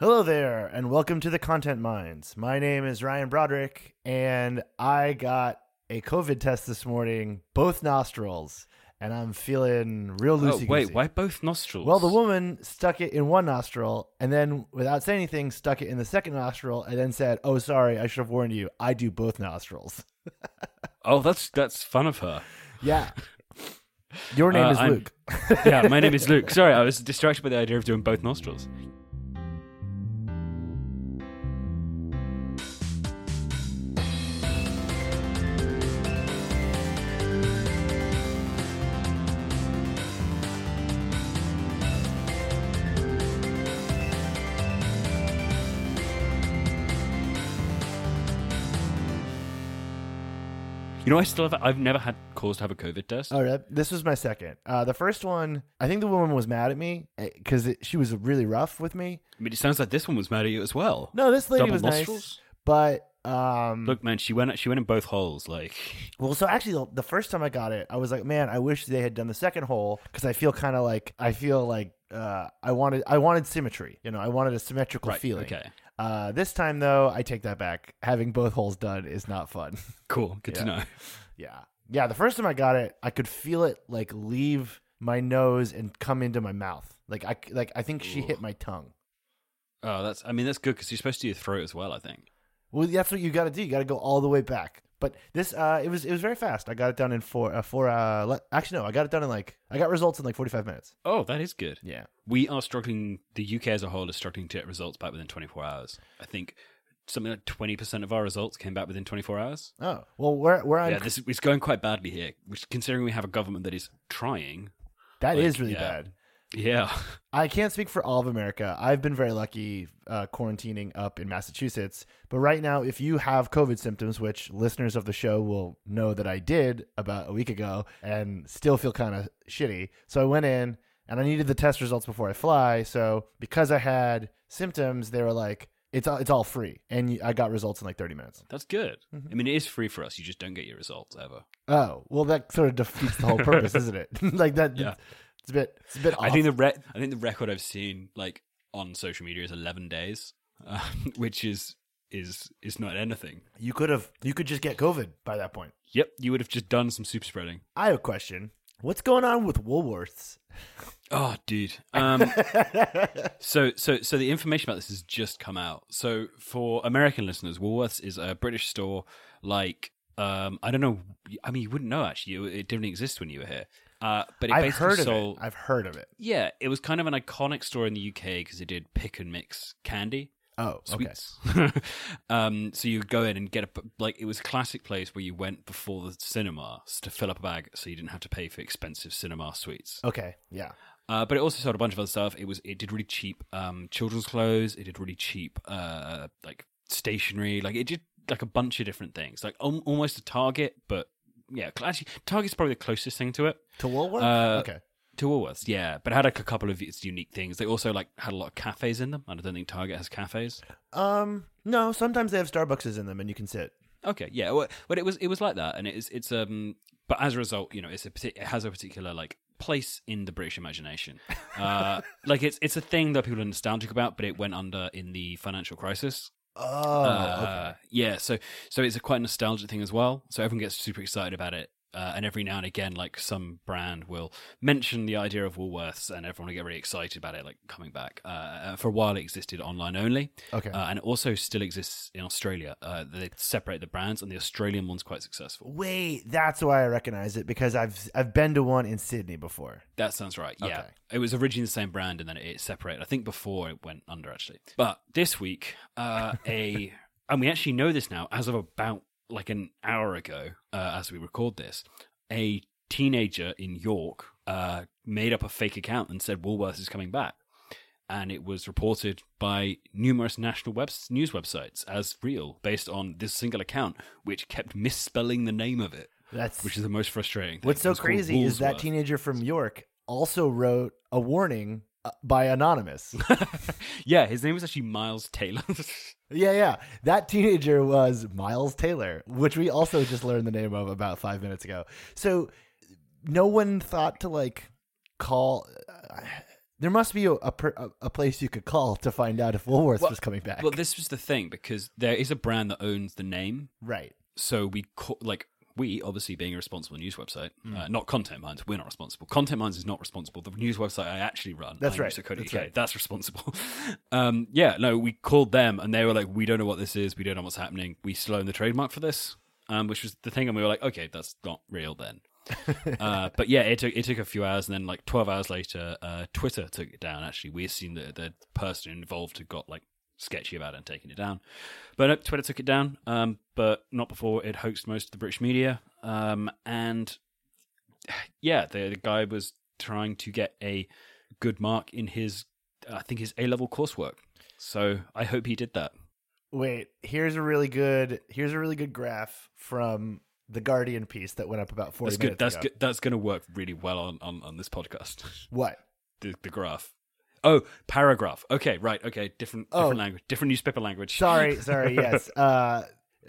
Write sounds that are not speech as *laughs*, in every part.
Hello there, and welcome to the Content Mines. My name is Ryan Broderick, and I got a COVID test this morning, both nostrils, and I'm feeling real Oh, loosey wait, why both nostrils? Well, the woman stuck it in one nostril, and then, without saying anything, stuck it in the second nostril, and then said, "Oh, sorry, I should have warned you. I do both nostrils." *laughs* Oh, that's that's fun of her. Yeah. Your *laughs* name Uh, is I'm- Luke. Yeah, my name is *laughs* Luke. Sorry, I was distracted by the idea of doing both nostrils. You know, I still have. I've never had cause to have a COVID test. All right, this was my second. Uh, the first one, I think the woman was mad at me because she was really rough with me. I mean, it sounds like this one was mad at you as well. No, this lady Double was nice, but um, Look, man, she went. She went in both holes. Like, Well, so actually, the, the first time I got it, I was like, man, I wish they had done the second hole because I feel kind of like I feel like uh, I wanted I wanted symmetry. You know, I wanted a symmetrical right? feeling. Okay, Uh, this time though, I take that back. Having both holes done is not fun. *laughs* cool. Good to know. yeah, yeah. The first time I got it, I could feel it like leave my nose and come into my mouth. Like I like I think she Ooh. hit my tongue. Oh, that's. I mean, that's good because you're supposed to do your throat as well. I think. Well, that's what you got to do. You got to go all the way back. But this, uh, it was it was very fast. I got it done in four, uh, four. Uh, le- actually, no, I got it done in like I got results in like forty five minutes. Oh, that is good. Yeah. We are struggling. The UK as a whole is struggling to get results back within 24 hours. I think something like 20% of our results came back within 24 hours. Oh well, where where I'm yeah, this it's going quite badly here. Which, considering we have a government that is trying. that like, is really yeah. bad. Yeah. I can't speak for all of America. I've been very lucky uh, quarantining up in Massachusetts. But right now, if you have COVID symptoms, which listeners of the show will know that I did about a week ago, and still feel kind of shitty, so I went in and I needed the test results before I fly. So because I had symptoms, they were like, "It's all, it's all free," and I got results in like thirty minutes. That's good. Mhm. I mean, it is free for us. You just don't get your results ever. Oh well, that sort of defeats the whole purpose, *laughs* isn't it? *laughs* like that. Yeah. It's a bit. It's a bit. Off. I think the re- I think the record I've seen like on social media is 11 days, uh, *laughs* which is is is not anything. you could have. You could just get COVID by that point. Yep, you would have just done some super spreading. I have a question. What's going on with Woolworths? Oh, dude. Um, *laughs* so so so the information about this has just come out. So for American listeners, Woolworths is a British store like um, I don't know. I mean, you wouldn't know actually. It, it didn't exist when you were here. Uh, but it I've basically heard of sold. it. I've heard of it. Yeah, it was kind of an iconic store in the UK because it did pick and mix candy. Oh, okay. sweets. *laughs* um, so you go in and get a like it was a classic place where you went before the cinema to fill up a bag, so you didn't have to pay for expensive cinema sweets. Okay. Yeah. Uh, but it also sold a bunch of other stuff. It was it did really cheap um, children's clothes. It did really cheap uh, like stationery. Like it did like a bunch of different things. Like al- almost a Target, but yeah, actually Target's probably the closest thing to it. To Woolworths. Uh, okay. To Woolworths, yeah, but it had like a couple of its unique things. They also like had a lot of cafes in them. I don't think Target has cafes. Um. No. Sometimes they have Starbucks in them, and you can sit. Okay, yeah, well, but it was it was like that, and it's it's um, but as a result, you know, it's a it has a particular like place in the British imagination. *laughs* Uh, like it's it's a thing that people are nostalgic about, but it went under in the financial crisis. Oh. Uh, yeah, so so it's a quite nostalgic thing as well. So everyone gets super excited about it. Uh, and every now and again, like some brand will mention the idea of Woolworths, and everyone will get really excited about it, like coming back. Uh, uh, for a while, it existed online only, okay. uh, and it also still exists in Australia. Uh, they separate the brands, and the Australian one's quite successful. Wait, that's why I recognize it because I've I've been to one in Sydney before. That sounds right. Yeah, Okay. it was originally the same brand, and then it separated. I think before it went under actually. But this week, uh, *laughs* a and we actually know this now as of about like an hour ago, uh, as we record this, a teenager in York uh, made up a fake account and said Woolworths is coming back. And it was reported by numerous national webs- news websites as real, based on this single account, which kept misspelling the name of it, That's which is the most frustrating. Thing. what's so It's crazy is that teenager from York also wrote a warning uh, by anonymous. *laughs* yeah, his name was actually Miles Taylor. *laughs* yeah, yeah. That teenager was Miles Taylor, which we also just learned the name of about five minutes ago. So no one thought to like call. There must be a, a, a- place you could call to find out if Woolworths Well- was coming back. Well, this was the thing because there is a brand that owns the name, right. so we co- like we obviously being a responsible news website, Hmm. uh, not Content Mines. We're not responsible. Content Mines is not responsible. The news website I actually run, That's right. iNews.co.uk, That's right. That's responsible. *laughs* um, yeah, no, we called them and they were like, "We don't know what this is. We don't know what's happening. We still own the trademark for this," um, which was the thing, and we were like, "Okay, that's not real then." *laughs* uh, but yeah, it took it took a few hours, and then like twelve hours later, uh, Twitter took it down. Actually, we assumed that the person involved had got like sketchy about it and taking it down, but uh, Twitter took it down. Um, but not before it hoaxed most of the British media. Um, and yeah, the, the guy was trying to get a good mark in his, I think his A level coursework. So I hope he did that. Wait, here's a really good here's a really good graph from the Guardian piece that went up about 40 That's good. minutes That's ago. good. That's going to work really well on, on, on this podcast. *laughs* What? the, the graph. Oh, paragraph. Okay, right. Okay, different different Oh. language, different newspaper language. Sorry, *laughs* sorry, yes. Uh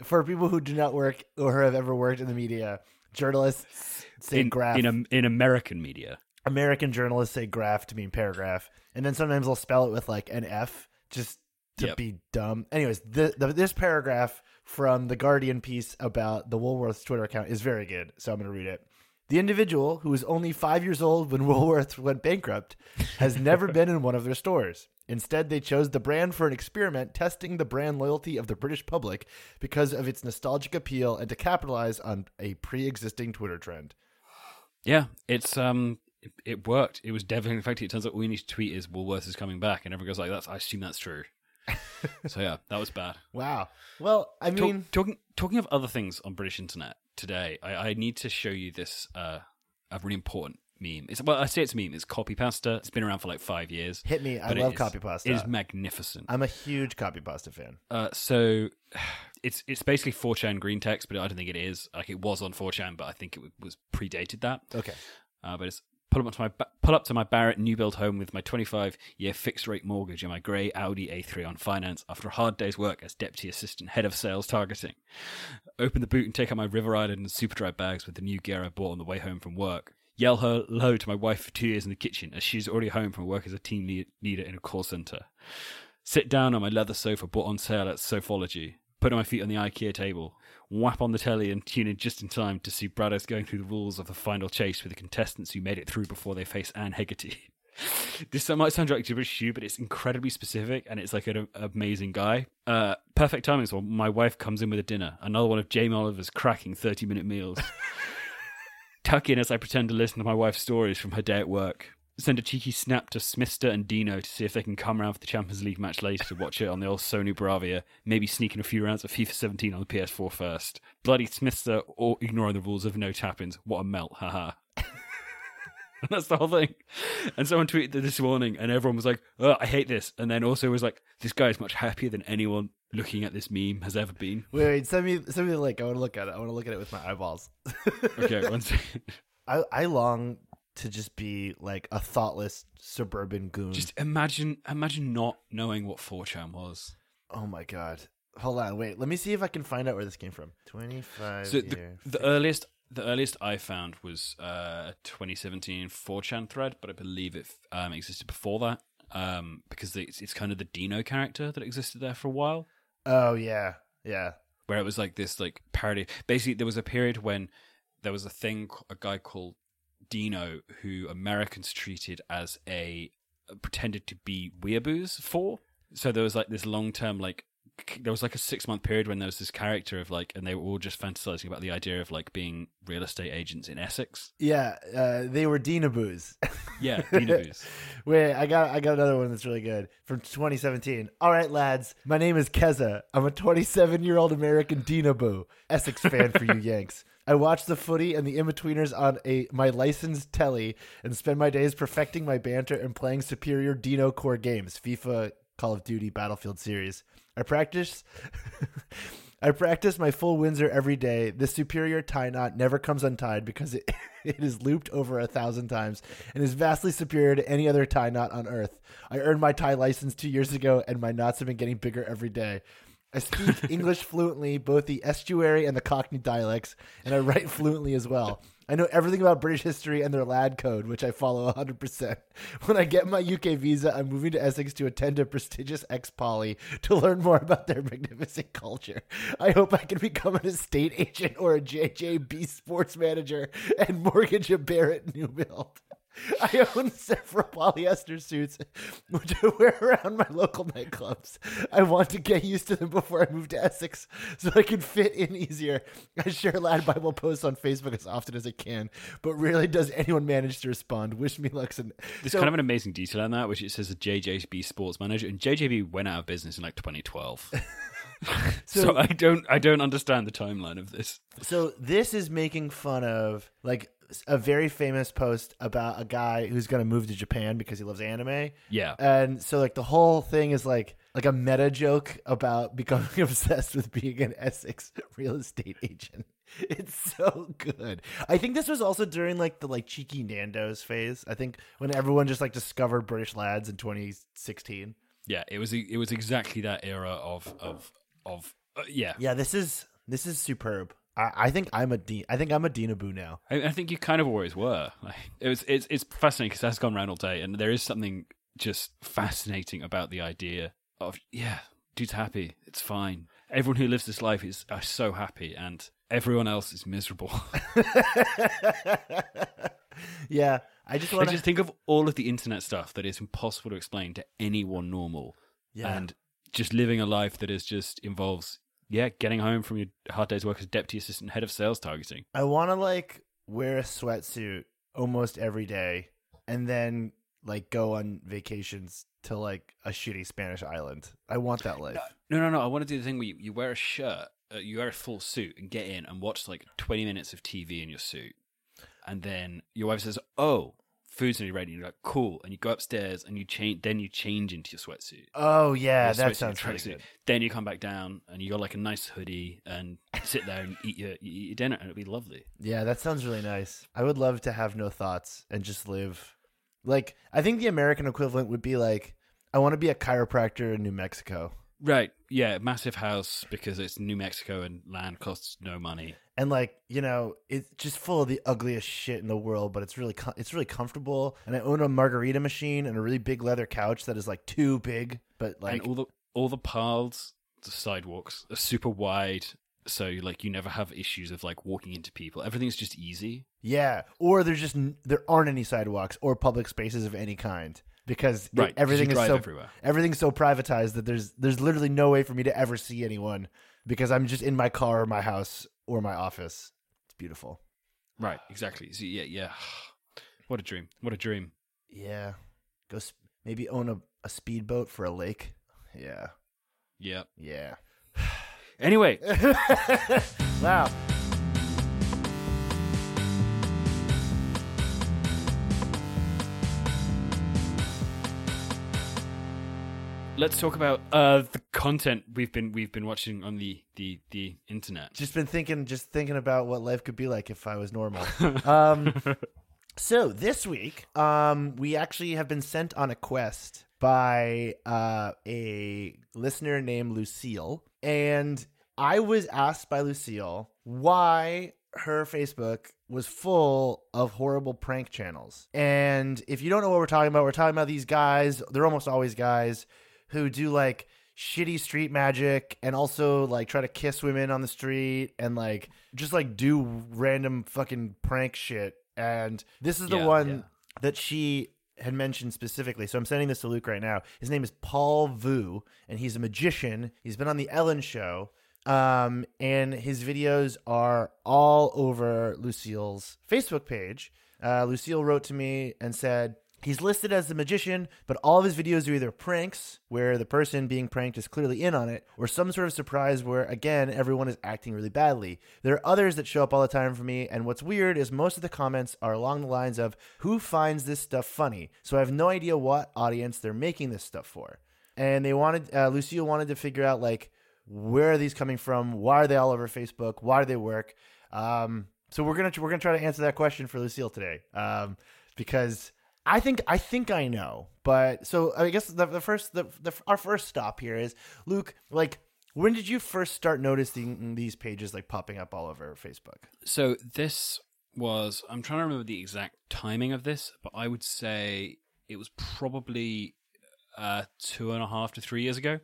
for people who do not work or have ever worked in the media, journalists say in graph. in, in American media. American journalists say graph to mean paragraph, and then sometimes they'll spell it with like an F just to Yep. be dumb. Anyways, the, the, this paragraph from the Guardian piece about the Woolworths Twitter account is very good, so I'm going to read it. The individual, who was only five years old when *laughs* Woolworths went bankrupt, has never *laughs* been in one of their stores. Instead, they chose the brand for an experiment testing the brand loyalty of the British public because of its nostalgic appeal and to capitalize on a pre existing Twitter trend. Yeah, it's um, it, it worked. It was devastating. In fact, it turns out all we need to tweet is Woolworths is coming back, and everyone goes like, "That's." I assume that's true. *laughs* so yeah, that was bad. Wow. Well, I Talk- mean, talking talking of other things on British internet today, I, I need to show you this uh, a really important meme. It's well, I say it's a meme. It's copy pasta. It's been around for like five years. hit me. I but it love is- copy pasta. It is magnificent. I'm a huge copy pasta fan. Uh, so *sighs* it's it's basically 4chan green text, but I don't think it is. Like it was on 4chan, but I think it was predated that. Okay. Uh, but it's pull up to my pull up to my Barratt new build home with my 25 year fixed rate mortgage and my grey Audi A3 on finance after a hard day's work as deputy assistant head of sales targeting. Open the boot and take out my River Island and Superdry bags with the new gear I bought on the way home from work. Yell hello to my wife for two years in the kitchen as she's already home from work as a team lead- leader in a call center. Sit down on my leather sofa bought on sale at Sofology. Put my feet on the IKEA table. Whap on the telly and tune in just in time to see Bradders going through the rules of the final chase with the contestants who made it through before they face Anne Hegerty. *laughs* this might sound like gibberish to you, but it's incredibly specific and it's like an amazing guy. Uh, perfect timing is when my wife comes in with a dinner. Another one of Jamie Oliver's cracking 30 minute meals. *laughs* Tuck in as I pretend to listen to my wife's stories from her day at work. Send a cheeky snap to Smithster and Dino to see if they can come around for the Champions League match later to watch it on the old Sony Bravia, maybe sneaking a few rounds of FIFA 17 on the PS4 first. Bloody Smithster or ignoring the rules of no tap-ins. What a melt, haha. And *laughs* that's the whole thing. And someone tweeted this morning, and everyone was like, oh, I hate this. And then also was like, this guy is much happier than anyone looking at this meme has ever been. Wait, wait. Send me, send me the link. I want to look at it. I want to look at it with my eyeballs. Okay, one *laughs* second. I, I long to just be like a thoughtless suburban goon. Just imagine, imagine not knowing what 4chan was. oh my god. Hold on. Wait. Let me see if I can find out where this came from. Twenty five. So the, the earliest the earliest I found was uh, a 2017 4chan thread, but I believe it um, existed before that um, because it's, it's kind of the Dino character that existed there for a while, oh yeah, yeah. where it was like this like parody. Basically, there was a period when there was a thing, a guy called Dino, who Americans treated as a pretended to be weeaboos for. So there was like this long term like there was like a six month period when there was this character of like, and they were all just fantasizing about the idea of like being real estate agents in Essex. Yeah, uh, they were Dinaboos. *laughs* Yeah, Dinoboos. Wait, I got I got another one that's really good from 2017. All right, lads, my name is Keza. I'm a 27 year old American Dinaboo, Essex fan for you *laughs* Yanks. I watch the footy and the Inbetweeners on a my licensed telly and spend my days perfecting my banter and playing superior Dino core games, FIFA, Call of Duty, Battlefield series. I practice *laughs* I practice my full Windsor every day. This superior tie knot never comes untied because it, *laughs* it is looped over a thousand times and is vastly superior to any other tie knot on earth. I earned my tie license two years ago, and my knots have been getting bigger every day. I speak *laughs* English fluently, both the estuary and the Cockney dialects, and I write fluently as well. I know everything about British history and their lad code, which I follow 100%. *laughs* When I get my UK visa, I'm moving to Essex to attend a prestigious ex poly to learn more about their magnificent culture. I hope I can become an estate agent or a JJB sports manager and mortgage a Barratt new build. *laughs* I own several polyester suits, which I wear around my local nightclubs. I want to get used to them before I move to Essex so I can fit in easier. I share Lad Bible posts on Facebook as often as I can, but rarely does anyone manage to respond. Wish me luck. And There's so, kind of an amazing detail on that, which it says a JJB sports manager, and JJB went out of business in like 2012. *laughs* *laughs* so, So- I don't, I don't understand the timeline of this. so this is making fun of like a very famous post about a guy who's going to move to Japan because he loves anime. Yeah, And so like the whole thing is like like a meta joke about *laughs* becoming obsessed with being an Essex *laughs* real estate agent. It's so good. I think this was also during like the like cheeky Nando's phase. I think when everyone just like discovered British lads in 2016. yeah, it was, it was exactly that era of, of, of, uh, yeah. Yeah, this is this is superb. I, I think I'm a Dean. I think I'm a Dean Abu now. I, I think you kind of always were. Like, it was, it's, it's fascinating because that's gone around all day, and there is something just fascinating about the idea of, yeah, dude's happy, it's fine. Everyone who lives this life is are so happy, and everyone else is miserable. *laughs* *laughs* yeah, I just I want just think of all of the internet stuff that is impossible to explain to anyone normal, Yeah. and just living a life that is just involves, yeah, getting home from your hard day's work as deputy assistant head of sales targeting. I want to like wear a sweatsuit almost every day and then like go on vacations to like a shitty Spanish island. I want that life. No, no, no. I want to do the thing where you, you wear a shirt, uh, you wear a full suit, and get in and watch like twenty minutes of TV in your suit, and then your wife says, "Oh, food's nearly ready." And you're like, "Cool," and you go upstairs and you change. Then you change into your sweatsuit. Oh yeah, Your that sweatsuit, sounds pretty good. Then you come back down and you got like a nice hoodie and sit there and eat your you eat your dinner, and it'd be lovely. Yeah, that sounds really nice. I would love to have no thoughts and just live. Like I think the American equivalent would be like I want to be a chiropractor in New Mexico. Right? Yeah, massive house because it's New Mexico and land costs no money. And like you know it's just full of the ugliest shit in the world but it's really com- it's really comfortable and i own a margarita machine and a really big leather couch that is like too big but like and all the all the paths, the sidewalks are super wide, so like you never have issues of like walking into people. Everything's just easy. yeah or there's just there aren't any sidewalks or public spaces of any kind because it- Right, you everything is so everywhere. everything's so privatized that there's there's literally no way for me to ever see anyone because i'm just in my car or my house or my office it's beautiful Right, exactly. So yeah, yeah. *sighs* What a dream! What a dream! yeah go sp- maybe own a, a speedboat for a lake yeah Yeah. yeah *sighs* Anyway, *laughs* wow let's talk about uh the content we've been we've been watching on the the the internet. just been thinking just thinking about what life could be like if i was normal. *laughs* Um so this week um we actually have been sent on a quest by uh a listener named lucille. And i was asked by lucille why her facebook was full of horrible prank channels. And if you don't know what we're talking about we're talking about these guys. They're almost always guys who do like shitty street magic and also like try to kiss women on the street and like just like do random fucking prank shit. And this is the Yeah, one yeah. that she had mentioned specifically. So I'm sending this to Luke right now. His name is Paul Vu, and he's a magician. He's been on the Ellen show. Um, and his videos are all over Lucille's Facebook page. Uh, Lucille wrote to me and said, He's listed as the magician, but all of his videos are either pranks, where the person being pranked is clearly in on it, or some sort of surprise where, again, everyone is acting really badly. There are others that show up all the time for me, and what's weird is most of the comments are along the lines of, Who finds this stuff funny? So I have no idea what audience they're making this stuff for. And they wanted, uh, Lucille wanted to figure out, like, where are these coming from? Why are they all over Facebook? Why do they work? Um, so we're gonna we're gonna try to answer that question for Lucille today, um, because I think I think I know. But so I guess the, the first the, the our first stop here is Luke. Like, when did you first start noticing these pages like popping up all over Facebook? So this was I'm trying to remember the exact timing of this, but I would say it was probably uh, two and a half to three years ago.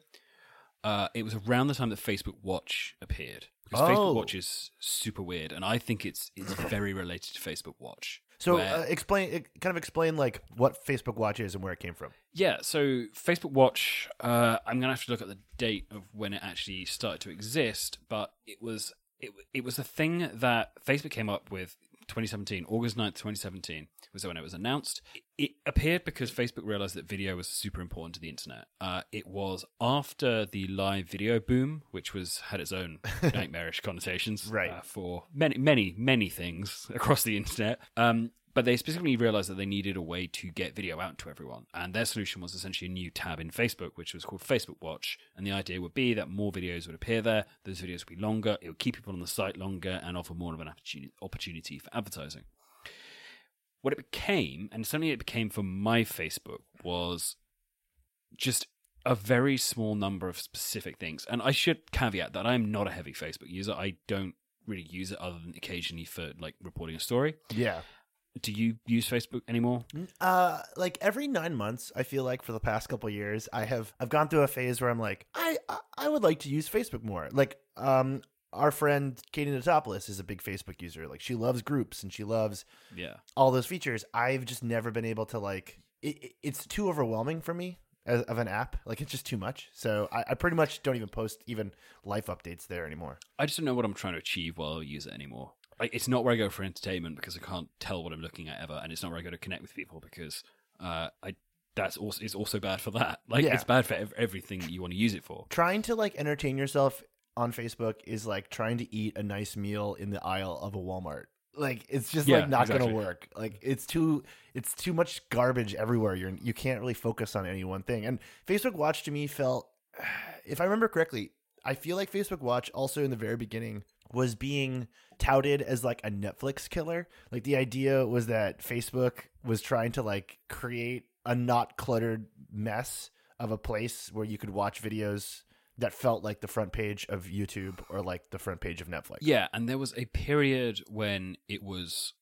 Uh, it was around the time that Facebook Watch appeared because Oh. Facebook Watch is super weird, and I think it's it's very related to Facebook Watch. So where- uh, explain, kind of explain like what Facebook Watch is and where it came from. Yeah, so Facebook Watch, uh, I'm gonna have to look at the date of when it actually started to exist, but it was it it was a thing that Facebook came up with 2017, August 9th, 2017 was when it was announced. It, appeared because Facebook realized that video was super important to the internet. Uh, it was after the live video boom, which was had its own *laughs* nightmarish connotations Right. uh, for many many many things *laughs* across the internet. Um, but they specifically realized that they needed a way to get video out to everyone. And their solution was essentially a new tab in Facebook, which was called Facebook Watch. And the idea would be that more videos would appear there, those videos would be longer, it would keep people on the site longer, and offer more of an opportunity, for advertising. What it became, and something it became for my Facebook, was just a very small number of specific things. And I should caveat that I'm not a heavy Facebook user. I don't really use it other than occasionally for like reporting a story. Yeah. Do you use Facebook anymore? Uh, like every nine months, I feel like for the past couple years, I have I've gone through a phase where I'm like, I I, would like to use Facebook more. Like, um, our friend Katie Notopoulos is a big Facebook user. Like, she loves groups and she loves Yeah. all those features. I've just never been able to like. It, it- it's too overwhelming for me as, of an app. Like, it's just too much. So I, I pretty much don't even post even life updates there anymore. I just don't know what I'm trying to achieve while I use it anymore. Like, it's not where I go for entertainment because I can't tell what I'm looking at ever, and it's not where I go to connect with people because uh, I that's also it's also bad for that. *laughs* Like, Yeah. it's bad for ev- everything you want to use it for. trying to like entertain yourself on Facebook is like trying to eat a nice meal in the aisle of a Walmart. Like it's just Yeah, like not exactly. gonna work. Like it's too it's too much garbage everywhere. You're you can't really focus on any one thing. And Facebook Watch to me felt, *sighs* if I remember correctly, I feel like Facebook Watch also in the very beginning was being touted as like a Netflix killer. Like the idea was that Facebook was trying to like create a not cluttered mess of a place where you could watch videos that felt like the front page of YouTube or like the front page of Netflix. Yeah, and there was a period when it was.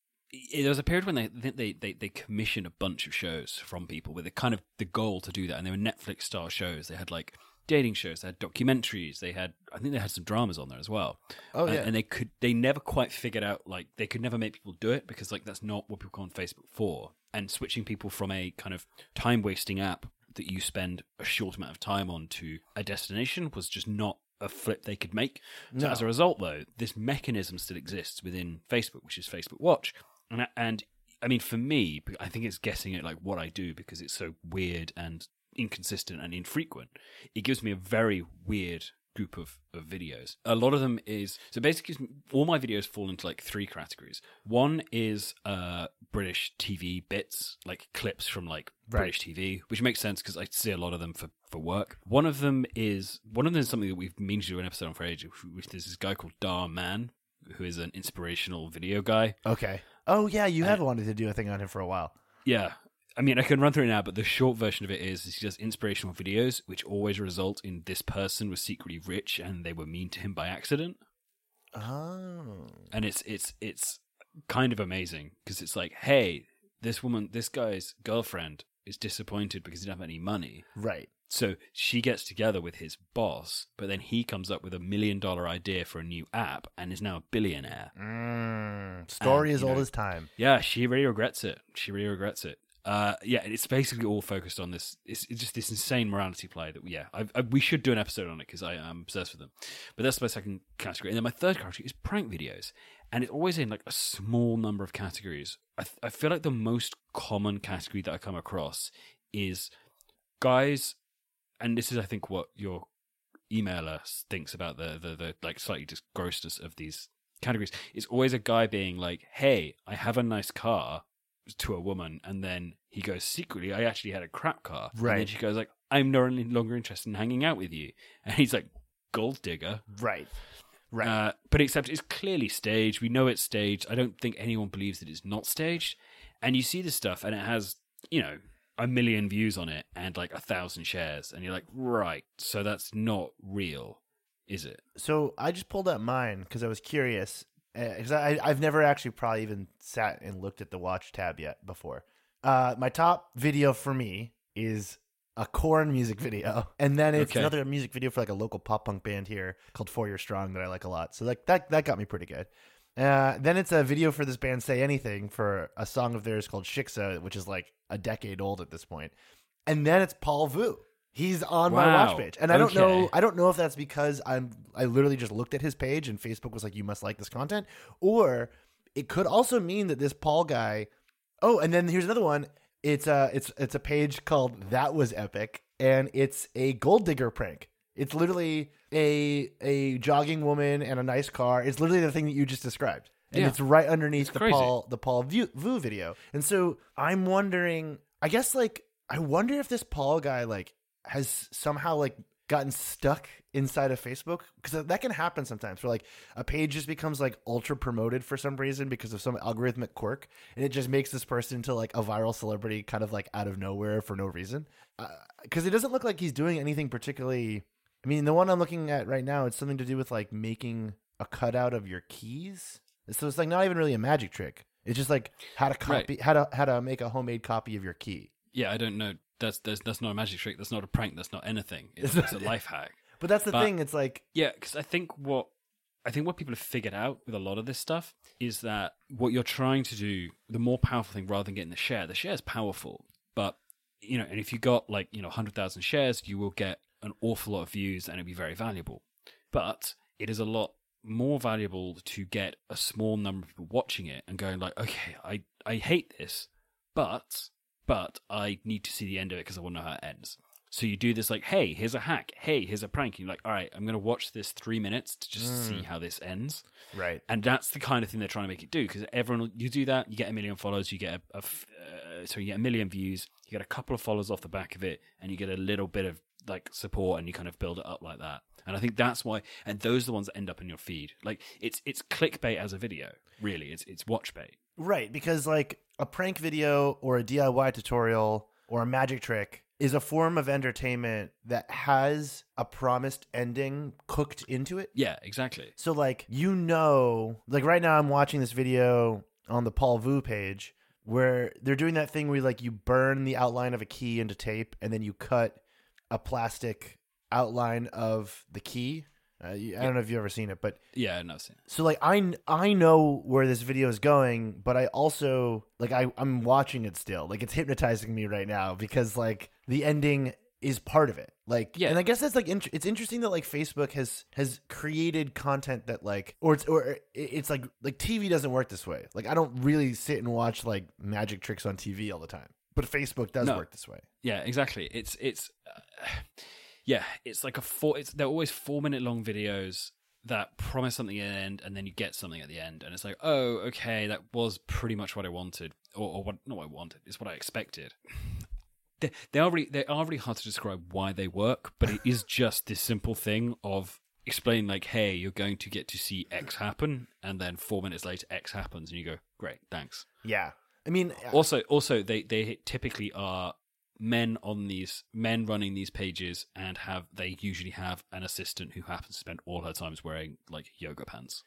There was a period when they they they they commissioned a bunch of shows from people with the kind of the goal to do that, and they were Netflix style shows. They had like dating shows, they had documentaries, they had I think they had some dramas on there as well. Oh Uh, yeah. and they could they never quite figured out like they could never make people do it because like that's not what people on Facebook for. And switching people from a kind of time wasting app that you spend a short amount of time on to a destination was just not a flip they could make. So No. as a result, though, this mechanism still exists within Facebook, which is Facebook Watch, and I- and I mean for me, I think it's getting at like what I do because it's so weird and inconsistent and infrequent. It gives me a very weird group of, of videos. A lot of them is so basically all my videos fall into like three categories. One is uh British TV bits, like clips from like Right. British TV, which makes sense because I see a lot of them for, for work. One of them is one of them is something that we've meant to do an episode on for ages. Which there's this guy called Dhar Mann, who is an inspirational video guy. okay. Oh yeah, you have wanted to do a thing on him for a while. Yeah. I mean, I can run through it now, but the short version of it is, is he does inspirational videos, which always result in this person was secretly rich and they were mean to him by accident. Oh. And it's it's it's kind of amazing because it's like, hey, this woman, this guy's girlfriend is disappointed because he doesn't have any money. Right. So she gets together with his boss, but then he comes up with a million dollar idea for a new app and is now a billionaire. Mm. Story And, as old know, as time. Yeah, she really regrets it. She really regrets it. Uh, yeah, it's basically all focused on this. It's, it's just this insane morality play that, yeah, I, I, we should do an episode on it because I am obsessed with them. But that's my second category. And then my third category is prank videos. And it's always in like a small number of categories. I, I feel like the most common category that I come across is guys, and this is, I think, what your emailer thinks about the, the, the like slightly just grossness of these categories. It's always a guy being like, hey, I have a nice car to a woman, and then he goes secretly, I actually had a crap car. Right. And then she goes like, I'm no longer interested in hanging out with you. *laughs* And he's like, gold digger. Right. Right. Uh, but except it's clearly staged. We know it's staged. I don't think anyone believes that it's not staged. And you see this stuff, and it has, you know, a million views on it and like a thousand shares, and you're like, right, so that's not real, is it? So I just pulled up mine because I was curious. Because I I've never actually probably even sat and looked at the watch tab yet before. Uh, my top video for me is a Korn music video, and then it's Okay. another music video for like a local pop punk band here called Four Year Strong that I like a lot. So like that that got me pretty good. Uh, then it's a video for this band Say Anything for a song of theirs called Shiksa, which is like a decade old at this point. And then it's Paul Vu. He's on my watch page, and I don't know. I don't know if that's because I'm. I literally just looked at his page, and Facebook was like, "You must like this content," or it could also mean that this Paul guy. Oh, and then here's another one. It's a it's it's a page called That Was Epic, and it's a gold digger prank. It's literally a a jogging woman and a nice car. It's literally the thing that you just described, and Yeah. it's right underneath It's the crazy. Paul the Paul Vu, Vu video. And so I'm wondering. I guess like I wonder if this Paul guy like has somehow like gotten stuck inside of Facebook because that can happen sometimes where like a page just becomes like ultra promoted for some reason because of some algorithmic quirk and it just makes this person into like a viral celebrity kind of like out of nowhere for no reason uh, because it doesn't look like he's doing anything particularly i mean the one i'm looking at right now it's something to do with like making a cutout of your keys so it's like not even really a magic trick it's just like how to Right. copy how to how to make a homemade copy of your key Yeah, I don't know. That's that's, that's not a magic trick. That's not a prank. That's not anything. It's, It's a life hack. *laughs* but that's the But- thing it's like Yeah, because I think what I think what people have figured out with a lot of this stuff is that what you're trying to do, the more powerful thing, rather than getting the share, the share is powerful, but you know, and if you got like you know hundred thousand shares, you will get an awful lot of views, and it'll be very valuable. But it is a lot more valuable to get a small number of people watching it and going like, okay, I I hate this, but but I need to see the end of it because I want to know how it ends. So you do this like, hey, here's a hack. Hey, here's a prank. And you're like, all right, I'm going to watch this three minutes to just see how this ends. right And that's the kind of thing they're trying to make it do because everyone, you do that, you get a million followers, you get a uh, so you get a million views, you get a couple of followers off the back of it, and you get a little bit of like support, and you kind of build it up like that. And I think that's why, and those are the ones that end up in your feed. Like it's it's clickbait as a video, really. It's it's watch bait. Right, because like a prank video or a DIY tutorial or a magic trick is a form of entertainment that has a promised ending cooked into it. Yeah, exactly. So like you know, like right now I'm watching this video on the Paul Vu page where they're doing that thing where like you burn the outline of a key into tape and then you cut a plastic outline of the key. Uh, you- I don't know if you've ever seen it, but Yeah, I've never seen it. so like I I know where this video is going, but I also like I I'm watching it still. Like it's hypnotizing me right now because like the ending is part of it. Like Yeah. and I guess that's like int- it's interesting that like Facebook has has created content that like or it's or it's like like TV doesn't work this way. Like I don't really sit and watch like magic tricks on TV all the time. But Facebook does No. work this way. Yeah, exactly. It's it's uh, yeah, it's like a four. It's they're always four minute long videos that promise something at the end, and then you get something at the end, and it's like, oh, okay, that was pretty much what I wanted, or, or what not what I wanted. It's what I expected. They, they are really they are really hard to describe why they work, but it is just this simple thing of explaining like, hey, you're going to get to see X happen, and then four minutes later X happens, and you go, great, thanks Yeah. I mean uh, also also they they typically are men on these men running these pages and have they usually have an assistant who happens to spend all her times wearing like yoga pants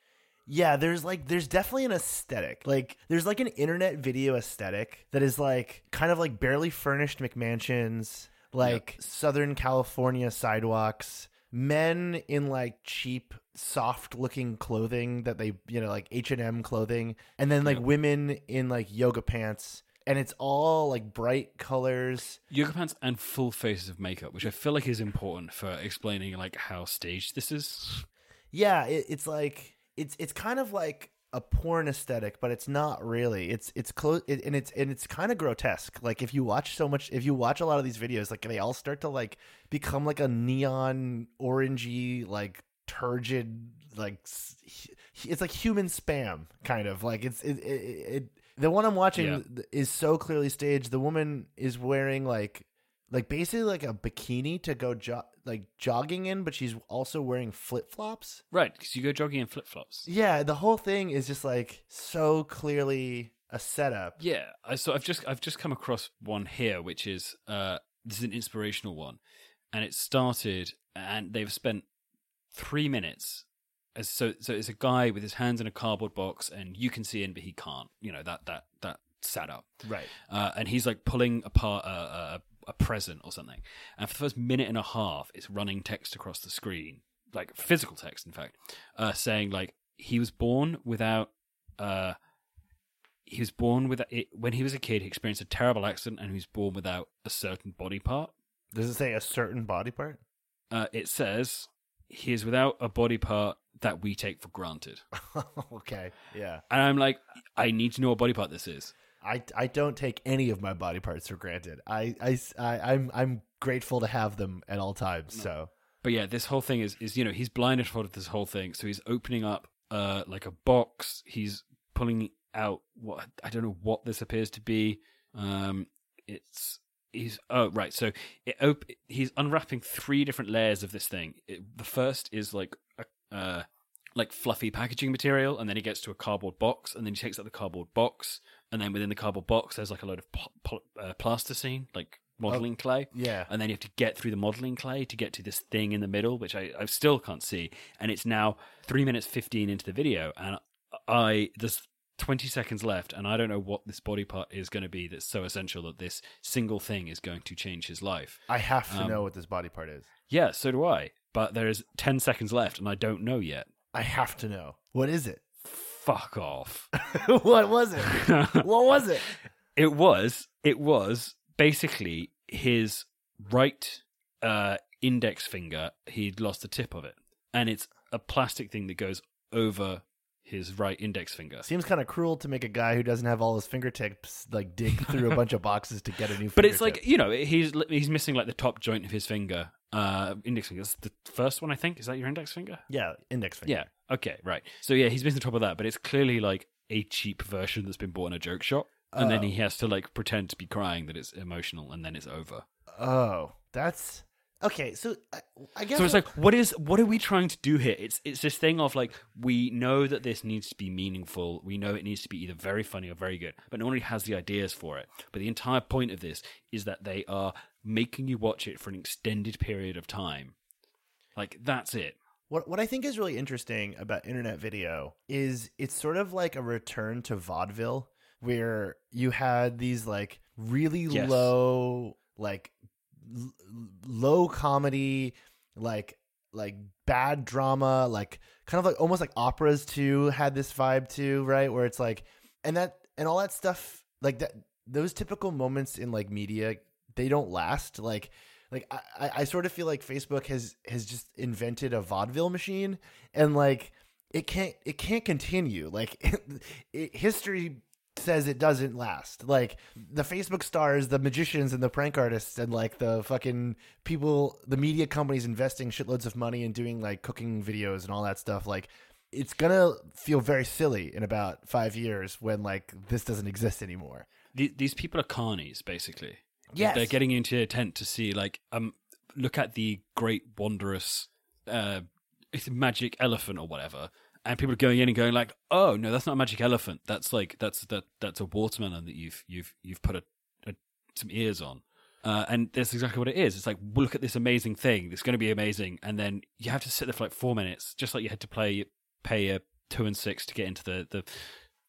Yeah, there's like there's definitely an aesthetic. Like there's like an internet video aesthetic that is like kind of like barely furnished McMansions, like Southern California sidewalks, men in like cheap soft looking clothing that they, you know, like H&M clothing, and then like Yep. women in like yoga pants and it's all like bright colors. yoga pants and full faces of makeup which i feel like is important for explaining like how staged this is Yeah, it, it's like it's it's kind of like a porn aesthetic, but it's not really. It's it's close, it, and it's and it's kind of grotesque. Like if you watch so much, if you watch a lot of these videos, like they all start to like become like a neon orangey, like turgid, like it's like human spam kind of. Like it's it. it, it the one I'm watching Yeah. is so clearly staged. The woman is wearing like like basically like a bikini to go jo- like jogging in, but she's also wearing flip flops. right because you go jogging in flip-flops Yeah, the whole thing is just like so clearly a setup. Yeah, I so I've just I've just come across one here, which is uh this is an inspirational one, and it started and they've spent three minutes as so so it's a guy with his hands in a cardboard box, and you can see in, but he can't. You know that that that setup, Right. uh, and he's like pulling apart a, a, a present or something. And for the first minute and a half, it's running text across the screen, like physical text, in fact, uh, saying like he was born without. Uh, he was born with it when he was a kid. He experienced a terrible accident, and he was born without a certain body part. Does it say a certain body part? Uh, it says he is without a body part that we take for granted. *laughs* okay. Yeah. And I'm like, I need to know what body part this is. I, I don't take any of my body parts for granted. I, I, I, am I'm grateful to have them at all times. So But yeah, this whole thing is is you know he's blinded for this whole thing, so he's opening up uh like a box. He's pulling out what I don't know what this appears to be. Um, it's he's oh right so it op- he's unwrapping three different layers of this thing. It, the first is like uh like fluffy packaging material and then he gets to a cardboard box and then he takes out the cardboard box and then within the cardboard box there's like a load of pl- pl- uh, plasticine like oh, modeling oh, clay. yeah. And then you have to get through the modeling clay to get to this thing in the middle which I, I still can't see. And it's now three minutes 15 into the video and i this 20 seconds left, and I don't know what this body part is going to be that's so essential that this single thing is going to change his life. I have to um, know what this body part is. Yeah, so do I. But there is 10 seconds left, and I don't know yet. I have to know. What is it? Fuck off. *laughs* what was it? *laughs* what was it? It was, it was basically his right uh, index finger. He'd lost the tip of it. And it's a plastic thing that goes over his right index finger. Seems kind of cruel to make a guy who doesn't have all his fingertips like dig *laughs* through a bunch of boxes to get a new. but it's like you know he's he's missing like the top joint of his finger uh index finger. That's the first one i think. Is that your index finger? Yeah, index finger. yeah. Okay right. So yeah he's missing the top of that but it's clearly like a cheap version that's been bought in a joke shop and then Oh. he has to like pretend to be crying that it's emotional and then it's over. Oh, that's okay. So I, I guess So it's like, what is what are we trying to do here? It's it's this thing of like we know that this needs to be meaningful. We know it needs to be either very funny or very good, but no one has the ideas for it. But the entire point of this is that they are making you watch it for an extended period of time. Like that's it. What what I think is really interesting about internet video is it's sort of like a return to vaudeville where you had these like really Yes. low like l- low comedy like like bad drama like kind of like almost like operas too had this vibe too right? Where it's like and that and all that stuff like that those typical moments in like media they don't last. Like like I, I- sort of feel like Facebook has has just invented a vaudeville machine and like it can't it can't continue. Like *laughs* it, history says it doesn't last like the Facebook stars the magicians and the prank artists and like the fucking people the media companies investing shitloads of money and doing like cooking videos and all that stuff like it's gonna feel very silly in about five years when like this doesn't exist anymore The- These people are carnies, basically. Yes. they're getting into a tent to see like um look at the great wondrous uh magic elephant or whatever and people are going in and going like oh no that's not a magic elephant that's like that's that that's a watermelon that you've you've you've put a, a some ears on uh, and that's exactly what it is. It's like well, look at this amazing thing. It's going to be amazing, and then you have to sit there for like four minutes, just like you had to play pay a two and six to get into the the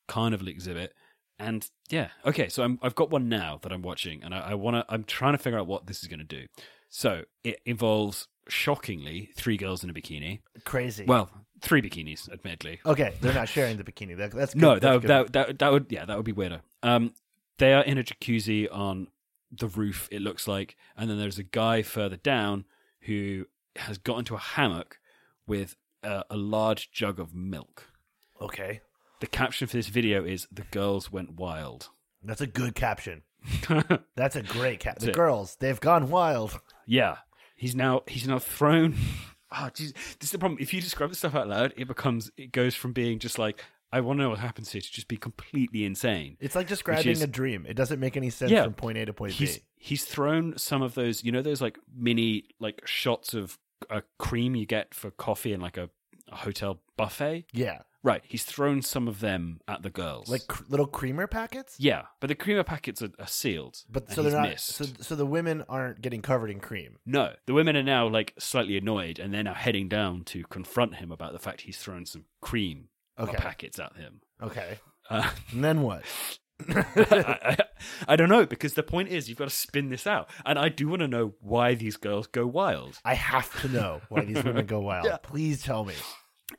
carnival exhibit. And yeah, okay, so I'm, I've got one now that I'm watching, and I, I want to. I'm trying to figure out what this is going to do. So it involves shockingly three girls in a bikini. crazy Well, three bikinis, admittedly. Okay, they're not *laughs* sharing the bikini. That, that's good. No, That's that, good. that that that would yeah, that would be weirder. Um, they are in a jacuzzi on the roof. It looks like, and then there's a guy further down who has got into a hammock with a, a large jug of milk. okay. The caption for this video is "The girls went wild." That's a good caption. *laughs* That's a great cap. The it. girls, they've gone wild. yeah, he's now he's now thrown. Oh, geez. this is the problem. If you describe the stuff out loud, it becomes it goes from being just like I want to know what happens here to just be completely insane. It's like describing is- a dream. It doesn't make any sense Yeah. from point A to point he's B. he's thrown some of those you know those like mini like shots of uh, cream you get for coffee in like a, a hotel buffet Yeah. Right, he's thrown some of them at the girls. Like cr- little creamer packets? yeah, but the creamer packets are, are sealed. But so they're not missed. so, so the women aren't getting covered in cream. No, the women are now like slightly annoyed, and they're now heading down to confront him about the fact he's thrown some cream Okay. packets at him. Okay. Uh, *laughs* And then what? I, I, I don't know because the point is you've got to spin this out, and I do want to know why these girls go wild. I have to know why these women go *laughs* wild. Yeah. Please tell me.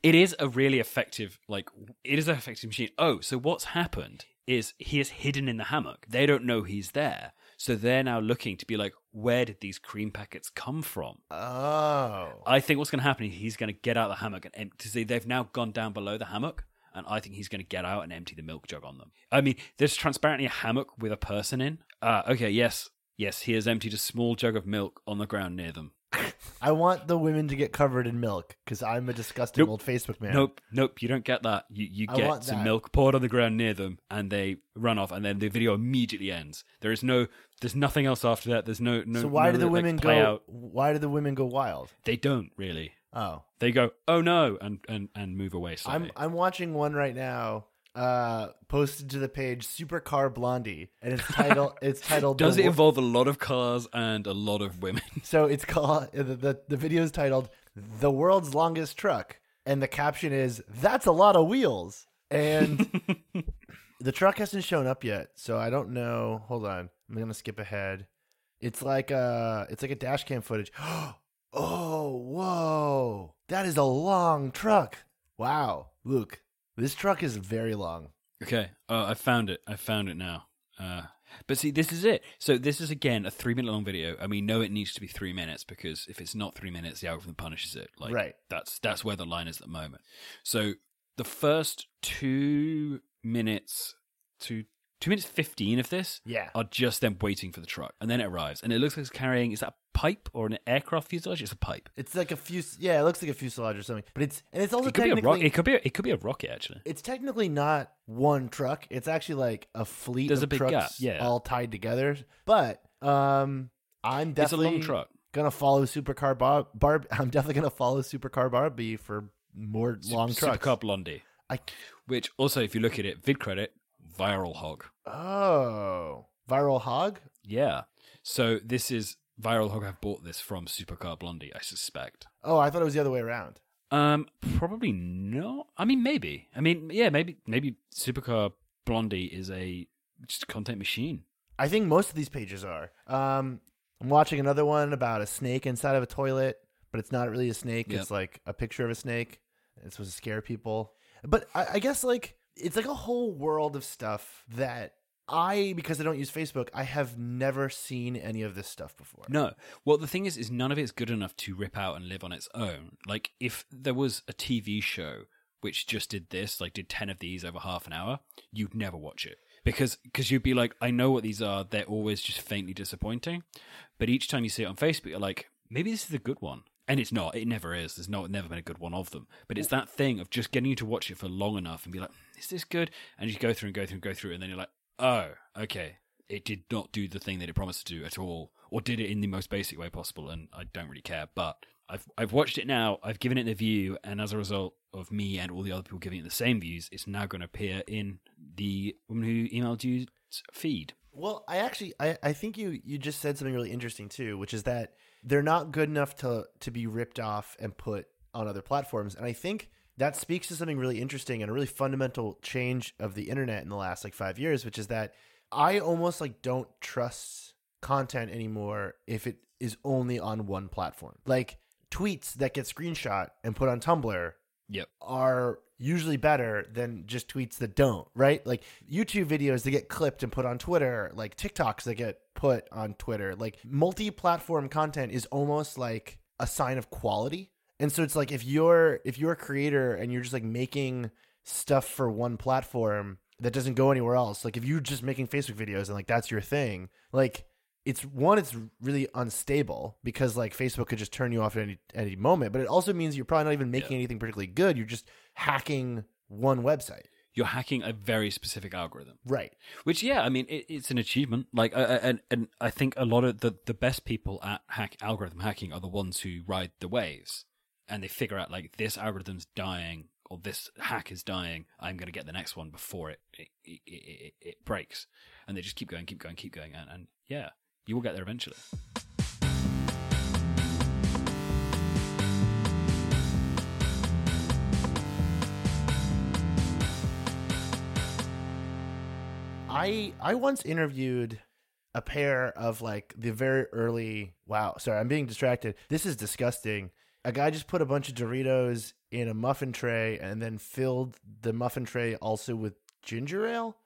It is a really effective, like it is an effective machine. Oh, so what's happened is he is hidden in the hammock. They don't know he's there, so they're now looking to be like, where did these cream packets come from? Oh. I think what's going to happen is he's going to get out of the hammock and empty. See, they've now gone down below the hammock, and I think he's going to get out and empty the milk jug on them. I mean, there's transparently a hammock with a person in. Uh, okay, yes, yes, he has emptied a small jug of milk on the ground near them. I want the women to get covered in milk because I'm a disgusting Nope. old Facebook man. Nope, nope, you don't get that. You you I get some that. milk poured on the ground near them, and they run off, and then the video immediately ends. There is no, there's nothing else after that. There's no, no. so why no, do the women play go? Out. Why do the women go wild? They don't really. Oh, They go, oh no, and and and move away slightly. I'm I'm watching one right now. Uh, posted to the page Supercar Blondie, and it's titled *laughs* it's titled. Does it involve a lot of cars and a lot of women? *laughs* So it's called the, the the video is titled "The World's Longest Truck," and the caption is "That's a lot of wheels." And *laughs* the truck hasn't shown up yet, so I don't know. Hold on, I'm gonna skip ahead. It's like a it's like a dash cam footage. *gasps* Oh, whoa! That is a long truck. Wow, Luke, this truck is very long. Okay. Oh, I found it. I found it now. Uh, but see, this is it. So this is again a three-minute long video, and we know it needs to be three minutes because if it's not three minutes, the algorithm punishes it. Like, Right. That's that's where the line is at the moment. So the first two minutes to two minutes fifteen of this Yeah. are just them waiting for the truck, and then it arrives, and it looks like it's carrying is that a pipe or an aircraft fuselage? It's a pipe. It's like a fuse. Yeah, it looks like a fuselage or something. But it's and it's also It could be a rocket. It could be. A, it could be a rocket actually. it's technically not one truck. It's actually like a fleet There's of a big trucks gap, yeah. all tied together. But um, I'm It's a definitely long truck. gonna follow Supercar Bob. Barb. *laughs* I'm definitely gonna follow Supercar Barbie for more long trucks. Supercar Blondie. I Which also, if you look at it, vid credit, ViralHog. oh ViralHog. Yeah. So this is ViralHog I've bought this from Supercar Blondie, I suspect. Oh, I thought it was the other way around. Um, probably not. I mean, maybe. I mean, yeah, maybe. Maybe Supercar Blondie is a just a content machine. I think most of these pages are. Um, I'm watching another one about a snake inside of a toilet, but it's not really a snake. Yep. It's like a picture of a snake. It's supposed to scare people. But I, I guess like it's like a whole world of stuff that I, because I don't use Facebook, I have never seen any of this stuff before. No. Well, the thing is, is none of it's good enough to rip out and live on its own. Like, if there was a TV show which just did this, like did ten of these over half an hour, you'd never watch it because because you'd be like, I know what these are. They're always just faintly disappointing. But each time you see it on Facebook, you're like, maybe this is a good one. And it's not. It never is. There's no, never been a good one of them. But it's that thing of just getting you to watch it for long enough and be like, is this good? And you go through and go through and go through, and then you're like, oh, okay. It did not do the thing that it promised to do at all, or did it in the most basic way possible. And I don't really care. But I've I've watched it now. I've given it the view, and as a result of me and all the other people giving it the same views, it's now going to appear in the woman who emailed you feed. Well, I actually I, I think you you just said something really interesting too, which is that they're not good enough to to be ripped off and put on other platforms. And I think that speaks to something really interesting and a really fundamental change of the internet in the last like 5 years, which is that I almost like don't trust content anymore if it is only on one platform. Like tweets that get screenshot and put on Tumblr Yep. are usually better than just tweets that don't, right? Like YouTube videos that get clipped and put on Twitter, like TikToks that get put on Twitter. Like multi-platform content is almost like a sign of quality. And so it's like if you're if you're a creator and you're just like making stuff for one platform that doesn't go anywhere else, like if you're just making Facebook videos and like that's your thing, like it's one it's really unstable because like Facebook could just turn you off at any any moment, but it also means you're probably not even making anything particularly good. You're just hacking one website. You're hacking a very specific algorithm. Right. Which, yeah, I mean, it, it's an achievement. Like, uh, and and I think a lot of the the best people at hack algorithm hacking are the ones who ride the waves, and they figure out like this algorithm's dying or this hack is dying. I'm going to get the next one before it it, it, it, it breaks, and they just keep going, keep going, keep going, and, and yeah, you will get there eventually. I I once interviewed a pair of like the very early wow sorry i'm being distracted. This is disgusting. A guy just put a bunch of Doritos in a muffin tray and then filled the muffin tray also with ginger ale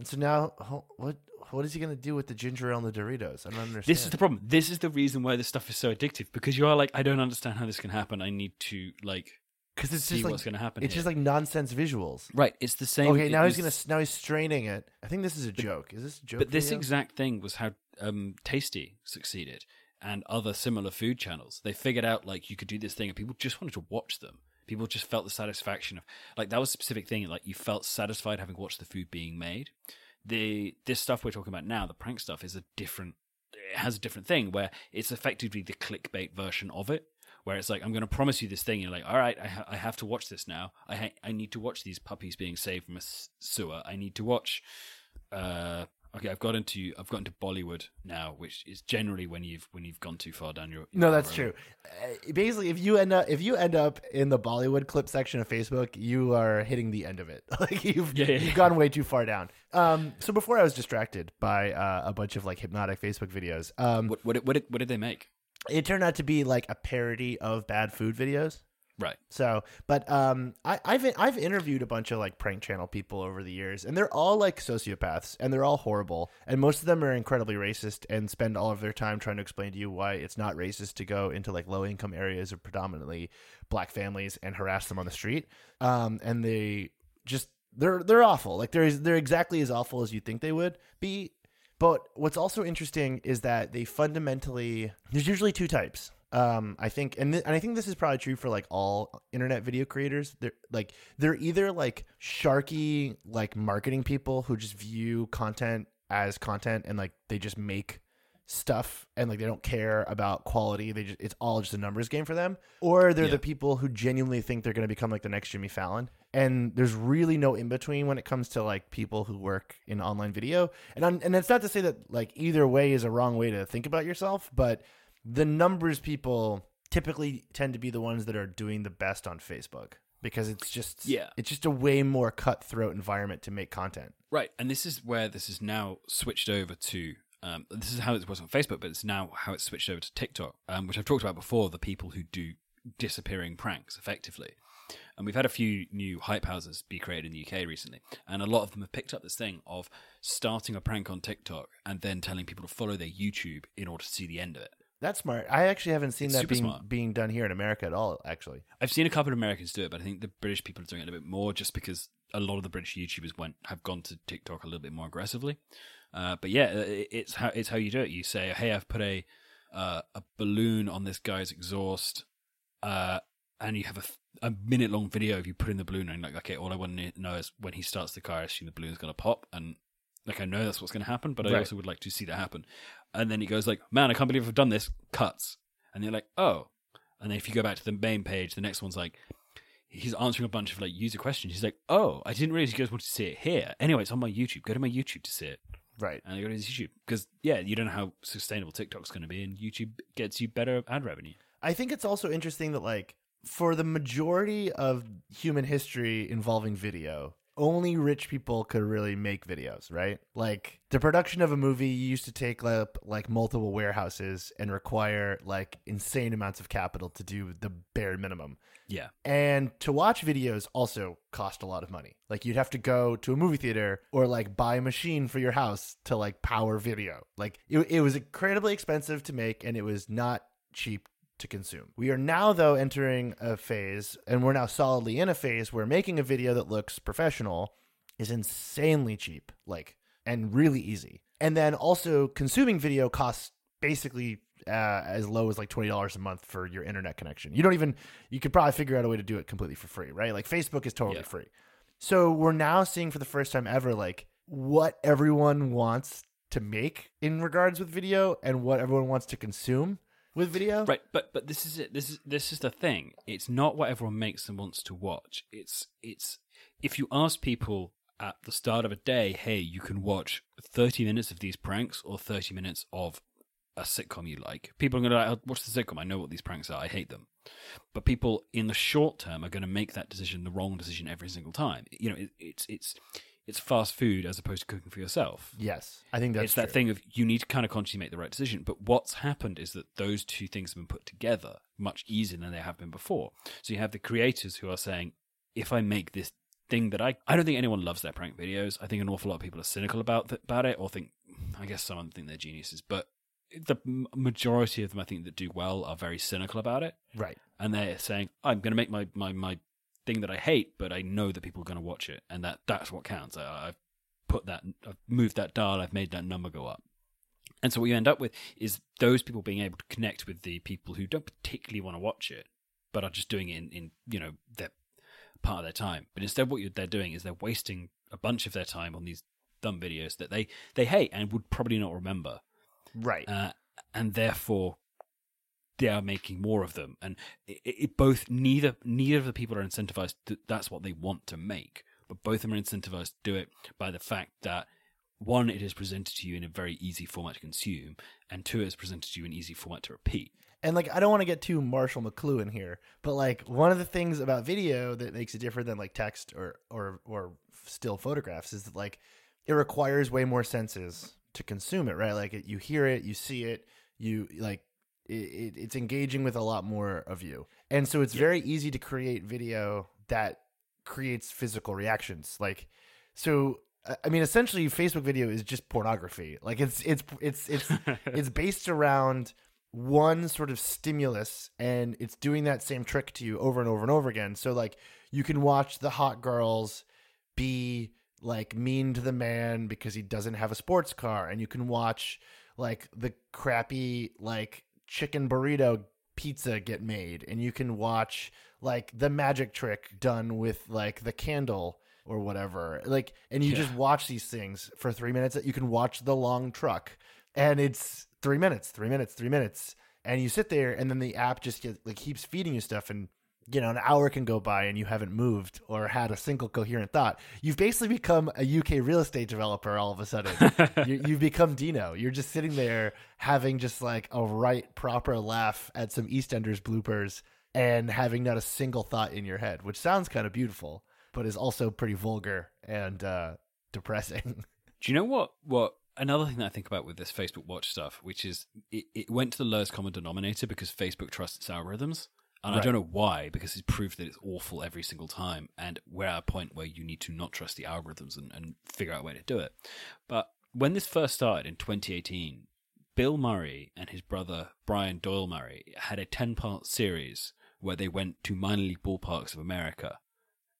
and so now what what is he going to do with the ginger ale and the Doritos i don't understand This is the problem. This is the reason why this stuff is so addictive because you are like, I don't understand how this can happen. I need to like because it's see just like what's going to happen. it's here. just like nonsense visuals right. It's the same. okay now he's gonna now he's straining it i think this is a joke is this a joke But this exact thing was how um, Tasty succeeded and other similar food channels. They figured out like you could do this thing and people just wanted to watch them. People just felt the satisfaction of like that was a specific thing. Like you felt satisfied having watched the food being made. The this stuff we're talking about now, the prank stuff, is a different. It has a different thing where it's effectively the clickbait version of it. Where it's like I'm going to promise you this thing, and you're like, all right, I, ha- I have to watch this now. I ha- I need to watch these puppies being saved from a sewer. I need to watch uh okay i've got into i've got into bollywood now which is generally when you've when you've gone too far down your No, that's your true. Uh, basically, if you end up if you end up in the Bollywood clip section of Facebook, you are hitting the end of it. *laughs* Like you've Yeah, yeah, you've yeah. gone way too far down. Um, so before I was distracted by uh, a bunch of like hypnotic Facebook videos. Um, what what what did, what did they make it turned out to be like a parody of bad food videos. Right So, but um, I, I've I've interviewed a bunch of like prank channel people over the years, and they're all like sociopaths, and they're all horrible, and most of them are incredibly racist, and spend all of their time trying to explain to you why it's not racist to go into like low income areas of predominantly black families and harass them on the street. Um, and they just they're they're awful. Like they're they're exactly as awful as you think they would be. But what's also interesting is that they fundamentally there's usually two types. Um, I think, and th- and I think this is probably true for like all internet video creators. They're like they're either like sharky like marketing people who just view content as content and like they just make stuff and like they don't care about quality. They just it's all just a numbers game for them. Or they're Yeah. the people who genuinely think they're going to become like the next Jimmy Fallon. And there's really no in between when it comes to like people who work in online video. And I'm, and it's not to say that like either way is a wrong way to think about yourself, but the numbers people typically tend to be the ones that are doing the best on Facebook because it's just Yeah. it's just a way more cutthroat environment to make content. right and this is where this is now switched over to um, this is how it was on facebook but it's now how it's switched over to tiktok um, which i've talked about before the people who do disappearing pranks effectively and we've had a few new hype houses be created in the UK recently, and a lot of them have picked up this thing of starting a prank on TikTok and then telling people to follow their YouTube in order to see the end of it. That's smart. I actually haven't seen It's that being smart. being done here in America at all. Actually, I've seen a couple of Americans do it, but I think the British people are doing it a bit more just because a lot of the British YouTubers went have gone to TikTok a little bit more aggressively. Uh, but yeah, it- it's how it's how you do it. You say, "Hey, I've put a uh, a balloon on this guy's exhaust," uh, and you have a, a minute long video of you putting the balloon in. Like, okay, all I want to know is when he starts the car, I assume the balloon's going to pop, and like I know that's what's going to happen, but I Right. also would like to see that happen. And then he goes like, "Man, I can't believe I've done this." Cuts, and you're like, "Oh." And then if you go back to the main page, the next one's like, he's answering a bunch of like user questions. He's like, "Oh, I didn't realize you guys wanted to see it here." Anyway, it's on my YouTube. Go to my YouTube to see it, right? and I go to his YouTube because yeah, you don't know how sustainable TikTok's going to be, and YouTube gets you better ad revenue. I think it's also interesting that like for the majority of human history involving video, only rich people could really make videos, right? Like the production of a movie used to take up like multiple warehouses and require like insane amounts of capital to do the bare minimum. Yeah, And to watch videos also cost a lot of money. Like you'd have to go to a movie theater or like buy a machine for your house to like power video. Like it, it was incredibly expensive to make and it was not cheap to consume. We are now though entering a phase and we're now solidly in a phase where making a video that looks professional is insanely cheap, like and really easy. And then also consuming video costs basically uh, as low as like twenty dollars a month for your internet connection. You don't even you could probably figure out a way to do it completely for free, right? Like Facebook is totally Yeah. free. So we're now seeing for the first time ever like what everyone wants to make in regards with video and what everyone wants to consume. With video. Right, but but this is it. This is this is the thing. It's not what everyone makes and wants to watch. It's it's if you ask people at the start of a day, hey, you can watch thirty minutes of these pranks or thirty minutes of a sitcom you like. People are going to like, I'll watch the sitcom. I know what these pranks are. I hate them. But people in the short term are going to make that decision, the wrong decision every single time. You know, it, it's it's it's fast food as opposed to cooking for yourself. Yes, I think that's it's that true. thing of you need to kind of consciously make the right decision. But what's happened is that those two things have been put together much easier than they have been before. So you have the creators who are saying, if I make this thing that I I don't think anyone loves their prank videos. I think an awful lot of people are cynical about th- about it, or think I guess some of them think they're geniuses, but the majority of them I think that do well are very cynical about it, Right. and they're saying I'm going to make my my my thing that I hate, but I know that people are going to watch it, and that that's what counts. I, I've put that, I've moved that dial, I've made that number go up. And so what you end up with is those people being able to connect with the people who don't particularly want to watch it, but are just doing it in, in you know their part of their time. But instead, what you're, they're doing is they're wasting a bunch of their time on these dumb videos that they they hate and would probably not remember, Right. uh, and therefore they are making more of them. And it, it both neither neither of the people are incentivized. To, that's what they want to make, but both of them are incentivized to do it by the fact that one, it is presented to you in a very easy format to consume, and two, it's presented to you in easy format to repeat. And like, I don't want to get too Marshall McLuhan here, but like, one of the things about video that makes it different than like text or or or still photographs is that like it requires way more senses to consume it, right? Like, you hear it, you see it, you like. It, it, it's engaging with a lot more of you, and so it's very easy to create video that creates physical reactions. Like, so I- I mean, essentially, Facebook video is just pornography. Like, it's it's it's it's *laughs* it's based around one sort of stimulus and it's doing that same trick to you over and over and over again. So like you can watch the hot girls be like mean to the man because he doesn't have a sports car and you can watch like the crappy like chicken burrito pizza get made and you can watch like the magic trick done with like the candle or whatever like and you Yeah. just watch these things for 3 minutes you can watch the long truck and it's three minutes, three minutes, three minutes, and you sit there, and then the app just get, like keeps feeding you stuff, and you know an hour can go by and you haven't moved or had a single coherent thought. You've basically become a UK real estate developer all of a sudden. *laughs* you, you've become Dino. You're just sitting there having just like a right proper laugh at some EastEnders bloopers and having not a single thought in your head, which sounds kind of beautiful, but is also pretty vulgar and uh, depressing. *laughs* Do you know what? What another thing that I think about with this Facebook Watch stuff, which is it, it went to the lowest common denominator because Facebook trusts its algorithms, and I don't know why because he's proved that it's awful every single time, and we're at a point where you need to not trust the algorithms and, and figure out a way to do it. But when this first started in 2018, Bill Murray and his brother Brian Doyle Murray had a 10 part series where they went to minor league ballparks of America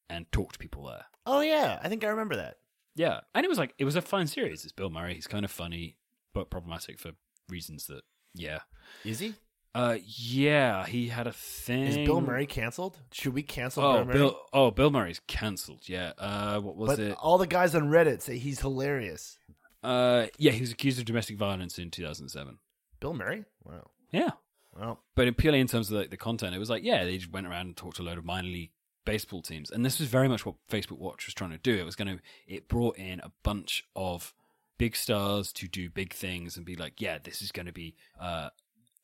and talked to people there. oh yeah, I think I remember that. Yeah, and it was like it was a fun series. It's Bill Murray. He's kind of funny, but problematic for reasons that yeah. Is he? Uh, yeah, he had a thing. Is Bill Murray canceled? Should we cancel Oh, Bill Murray? Bill. Oh, Bill Murray's cancelled. Yeah. Uh, what was but it? all the guys on Reddit say he's hilarious. Uh, yeah, he was accused of domestic violence in 2007. Bill Murray? Wow. Yeah, Well, but in, purely in terms of like the content, it was like yeah, they just went around and talked to a load of minor league baseball teams, and this was very much what Facebook Watch was trying to do. It was going to it brought in a bunch of big stars to do big things and be like, yeah, this is going to be uh,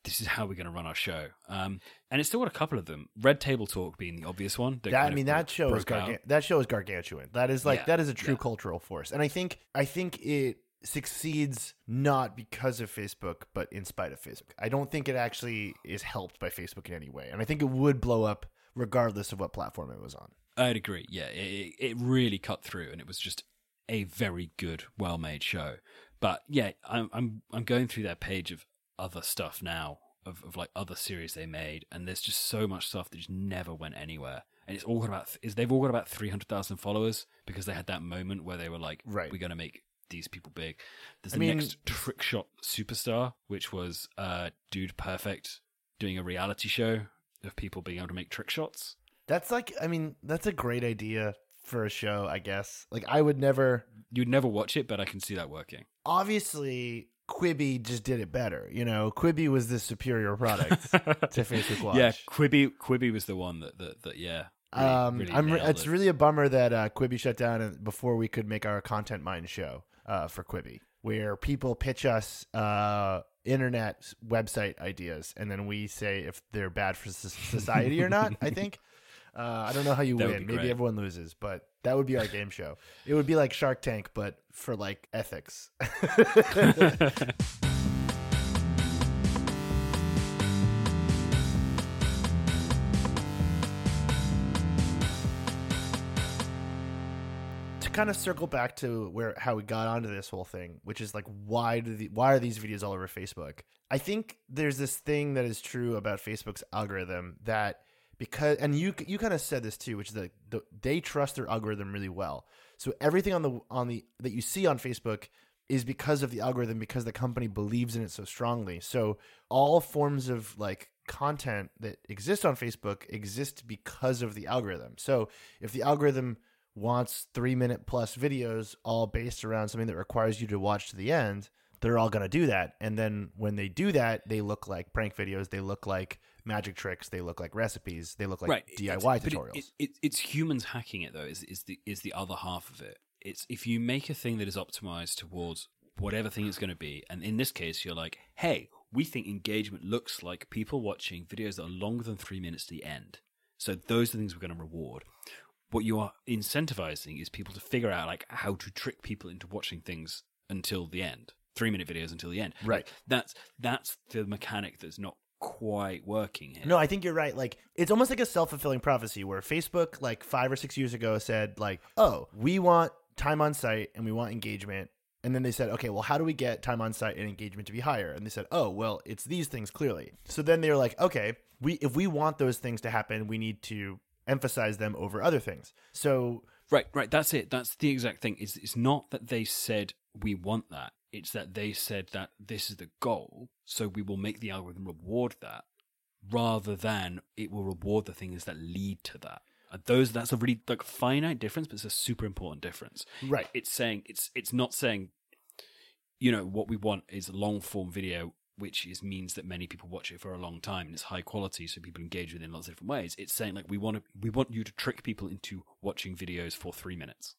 this is how we're going to run our show. Um, and it's still got a couple of them. Red Table Talk being the obvious one. that, kind I mean that show is gargan- that show is gargantuan. That is like Yeah, that is a true yeah. cultural force. And I think I think it succeeds not because of Facebook, but in spite of Facebook. I don't think it actually is helped by Facebook in any way. And I think it would blow up regardless of what platform it was on. I'd agree. Yeah, it, it really cut through, and it was just a very good, well-made show. But yeah, I'm I'm I'm going through that page of other stuff now, of, of like other series they made, and there's just so much stuff that just never went anywhere. And it's all got about is they've all got about three hundred thousand followers because they had that moment where they were like, Right. we're gonna make these people big. There's I the mean- next trick shot superstar, which was uh, Dude Perfect doing a reality show of people being able to make trick shots. That's like I mean, that's a great idea for a show, I guess. Like I would never You'd never watch it, but I can see that working. obviously Quibi just did it better. You know, Quibi was the superior product *laughs* to Facebook Watch. Yeah, Quibi Quibi was the one that that, that yeah. Really, um, really I'm it's it. really a bummer that uh, Quibi shut down before we could make our content mine show uh, for Quibi, where people pitch us uh, internet website ideas, and then we say if they're bad for society or not. I think. *laughs* Uh, I don't know how you That win. Maybe great. everyone loses, but that would be our game show. It would be like Shark Tank, but for like ethics. *laughs* to kind of circle back to where how we got onto this whole thing, which is like why do the why are these videos all over Facebook? I think there's this thing that is true about Facebook's algorithm that because and you you kind of said this too, which is that the, they trust their algorithm really well. So everything on the on the that you see on Facebook is because of the algorithm because the company believes in it so strongly. So all forms of like content that exist on Facebook exist because of the algorithm. So if the algorithm wants 3 minute plus videos all based around something that requires you to watch to the end, they're all going to do that. And then when they do that, they look like prank videos, they look like magic tricks, they look like recipes, they look like right DIY it's, tutorials. It, it, it's humans hacking it though. Is is the is the other half of it? It's if you make a thing that is optimized towards whatever thing it's going to be, and in this case, you're like, hey, we think engagement looks like people watching videos that are longer than three minutes to the end. So those are the things we're going to reward. What you are incentivizing is people to figure out like how to trick people into watching things until the end, three minute videos until the end. Right. That's that's the mechanic that's not quite working here. No, I think you're right. Like it's almost like a self-fulfilling prophecy where Facebook like 5 or 6 years ago said like, "Oh, we want time on site and we want engagement." And then they said, "Okay, well, how do we get time on site and engagement to be higher?" And they said, "Oh, well, it's these things clearly." So then they were like, "Okay, we if we want those things to happen, we need to emphasize them over other things." So Right, right. That's it. That's the exact thing. Is it's not that they said we want that. It's that they said that this is the goal, so we will make the algorithm reward that, rather than it will reward the things that lead to that. And those that's a really like finite difference, but it's a super important difference. Right. It's saying it's it's not saying, you know, what we want is long form video, which is means that many people watch it for a long time and it's high quality, so people engage with it in lots of different ways. It's saying like we want to we want you to trick people into watching videos for three minutes.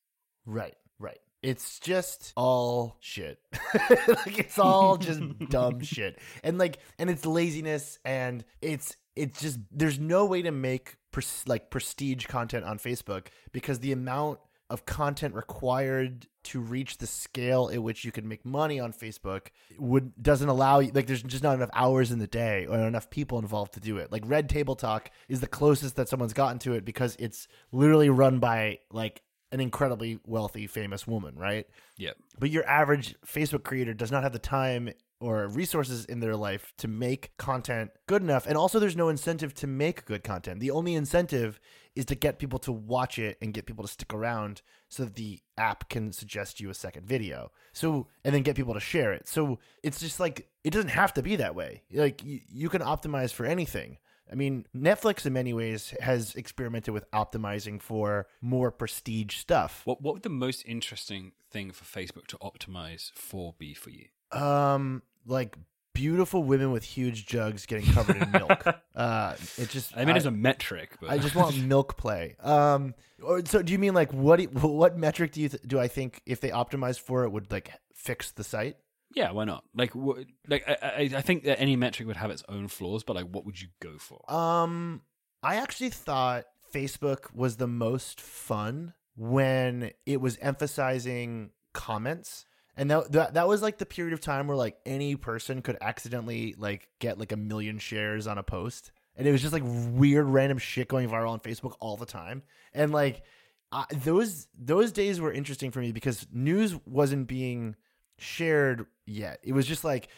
Right, right. It's just all shit. *laughs* like it's all just dumb *laughs* shit. And like and it's laziness and it's it's just there's no way to make pres- like prestige content on Facebook because the amount of content required to reach the scale at which you can make money on Facebook would doesn't allow you like there's just not enough hours in the day or enough people involved to do it. Like Red Table Talk is the closest that someone's gotten to it because it's literally run by like an incredibly wealthy famous woman, right? Yep. But your average Facebook creator does not have the time or resources in their life to make content good enough. And also, there's no incentive to make good content. The only incentive is to get people to watch it and get people to stick around so that the app can suggest you a second video. So, and then get people to share it. So it's just like, it doesn't have to be that way. Like, you, you can optimize for anything. I mean, Netflix in many ways has experimented with optimizing for more prestige stuff. What what would the most interesting thing for Facebook to optimize for be for you? Um, like beautiful women with huge jugs getting covered in milk. *laughs* Uh, it just I mean, it's a metric, but I just want *laughs* milk play. Um, or, so do you mean like what? do- What metric do you th- do I think if they optimized for it would like fix the site? Yeah, why not? Like, wh- like I, I, I think that any metric would have its own flaws, but like, what would you go for? Um, I actually thought Facebook was the most fun when it was emphasizing comments. And that, that that was like the period of time where like any person could accidentally like get like a million shares on a post. And it was just like weird random shit going viral on Facebook all the time. And like I, those those days were interesting for me because news wasn't being shared yet. It was just like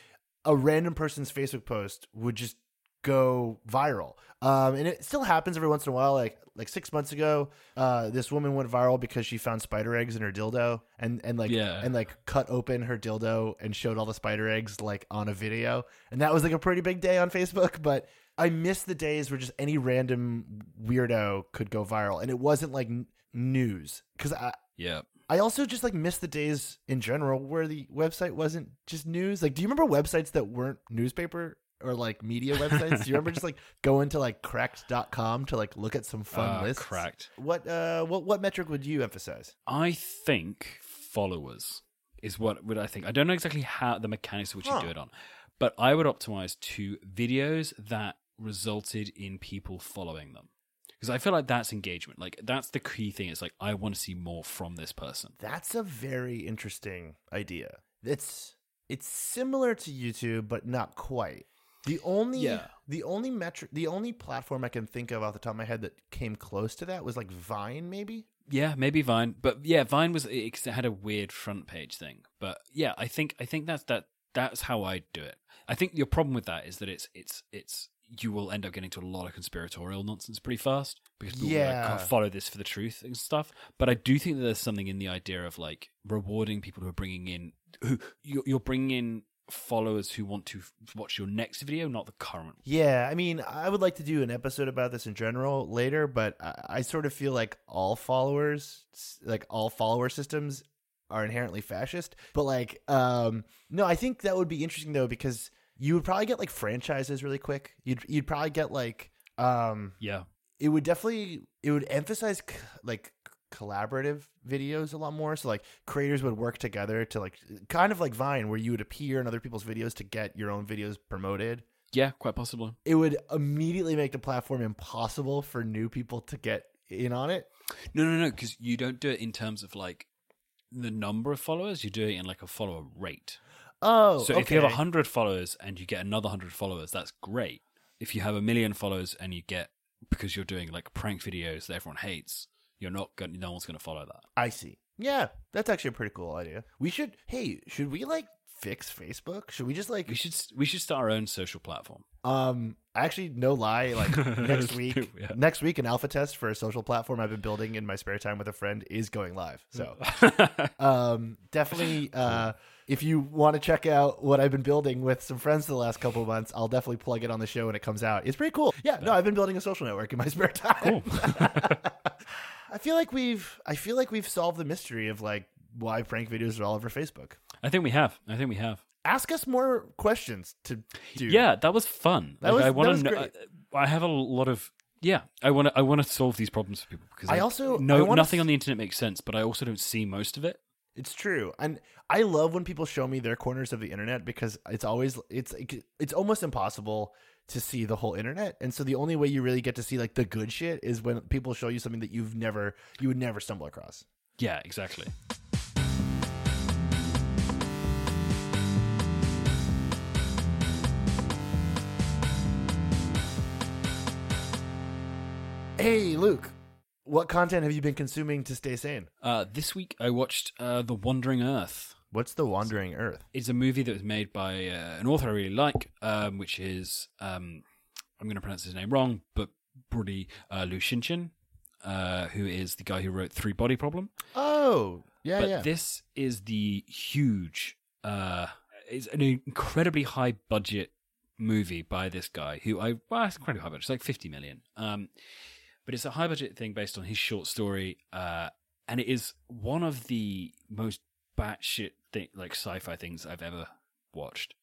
a random person's Facebook post would just go viral. Um, and it still happens every once in a while. Like like six months ago, uh, this woman went viral because she found spider eggs in her dildo and and like Yeah. and like cut open her dildo and showed all the spider eggs like on a video. And that was like a pretty big day on Facebook. *laughs* But I miss the days where just any random weirdo could go viral, and it wasn't like n- news because I Yeah, I also just like miss the days in general where the website wasn't just news. Like, do you remember websites that weren't newspaper or like media websites? do you remember just like *laughs* going to like cracked.com to like look at some fun Uh, lists? Cracked. What uh what what metric would you emphasize? I think followers is what would I think. I don't know exactly how the mechanics of which Huh. you do it on, but I would optimize to videos that resulted in people following them. Because I feel like that's engagement. Like that's the key thing. It's like I want to see more from this person. That's a very interesting idea. It's it's similar to YouTube, but not quite. The only Yeah. the only metric the only platform I can think of off the top of my head that came close to that was like Vine, maybe. Yeah, maybe Vine, but yeah, Vine was it, had a weird front page thing. But yeah, I think I think that's that that's how I do it. I think your problem with that is that it's it's it's you will end up getting to a lot of conspiratorial nonsense pretty fast because people will, like, can't follow this for the truth and stuff. But I do think that there's something in the idea of like rewarding people who are bringing in who you're, you're bringing in followers who want to watch your next video, not the current. Yeah, I mean, I would like to do an episode about this in general later, but I, I sort of feel like all followers, like all follower systems, are inherently fascist. But like, um, no, I think that would be interesting though because you would probably get like franchises really quick. You'd you'd probably get like, um, Yeah, it would definitely it would emphasize c- like collaborative videos a lot more so like creators would work together to like kind of like vine where you would appear in other people's videos to get your own videos promoted yeah, quite possibly. it would immediately make the platform impossible for new people to get in on it. No, no, no, because you don't do it in terms of like the number of followers. You do it in like a follower rate. Oh, So okay. if you have 100 followers and you get another 100 followers, that's great. If you have a million followers and you get, because you're doing like prank videos that everyone hates, you're not going no one's going to follow that. I see. Yeah, that's actually a pretty cool idea. We should. Hey, should we like fix Facebook? Should we just like We should, we should start our own social platform. um actually no lie like *laughs* next week *laughs* Yeah. next week an alpha test for a social platform I've been building in my spare time with a friend is going live. So *laughs* um definitely uh if you want to check out what I've been building with some friends the last couple of months, I'll definitely plug it on the show when it comes out. It's pretty cool. Yeah, no, I've been building a social network in my *laughs* spare time. Cool. *laughs* I feel like we've I feel like we've solved the mystery of like why prank videos are all over Facebook. I think we have. I think we have. Ask us more questions to do. Yeah, that was fun. That Like, was- I want to know. I, I have a lot of. Yeah, I want to. I want to solve these problems for people because I also- I no wanna nothing on the internet makes sense, but I also don't see most of it. It's true. And I love when people show me their corners of the internet because it's always it's it's almost impossible to see the whole internet. And so the only way you really get to see like the good shit is when people show you something that you've never you would never stumble across. Yeah, exactly. Hey, Luke, what content have you been consuming to stay sane? Uh, this week I watched uh, The Wandering Earth. What's The Wandering Earth? It's a movie that was made by uh, an author I really like, um, which is um, I'm going to pronounce his name wrong, but Brody uh, Lu Shinchin, uh, who is the guy who wrote Three Body Problem. Oh, yeah, but yeah. this is the huge, uh, it's an incredibly high budget movie by this guy who I well, it's incredibly high budget, it's like fifty million. Um, but it's a high budget thing based on his short story, uh, and it is one of the most batshit thing, like sci-fi things I've ever watched.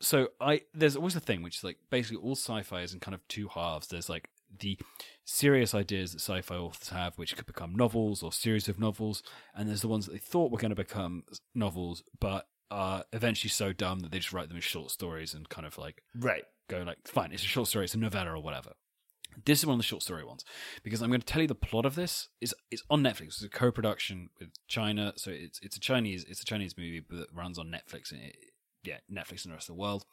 So I there's always a thing which is like basically all sci-fi is in kind of two halves. There's like the serious ideas that sci-fi authors have, which could become novels or series of novels, and there's the ones that they thought were going to become novels, but are eventually so dumb that they just write them as short stories and kind of like right. go like, fine, it's a short story, it's a novella or whatever. This is one of the short story ones because I'm going to tell you the plot of this is it's on Netflix. It's a co-production with China, so it's it's a Chinese it's a Chinese movie but that runs on Netflix. And it, yeah, Netflix and the rest of the world.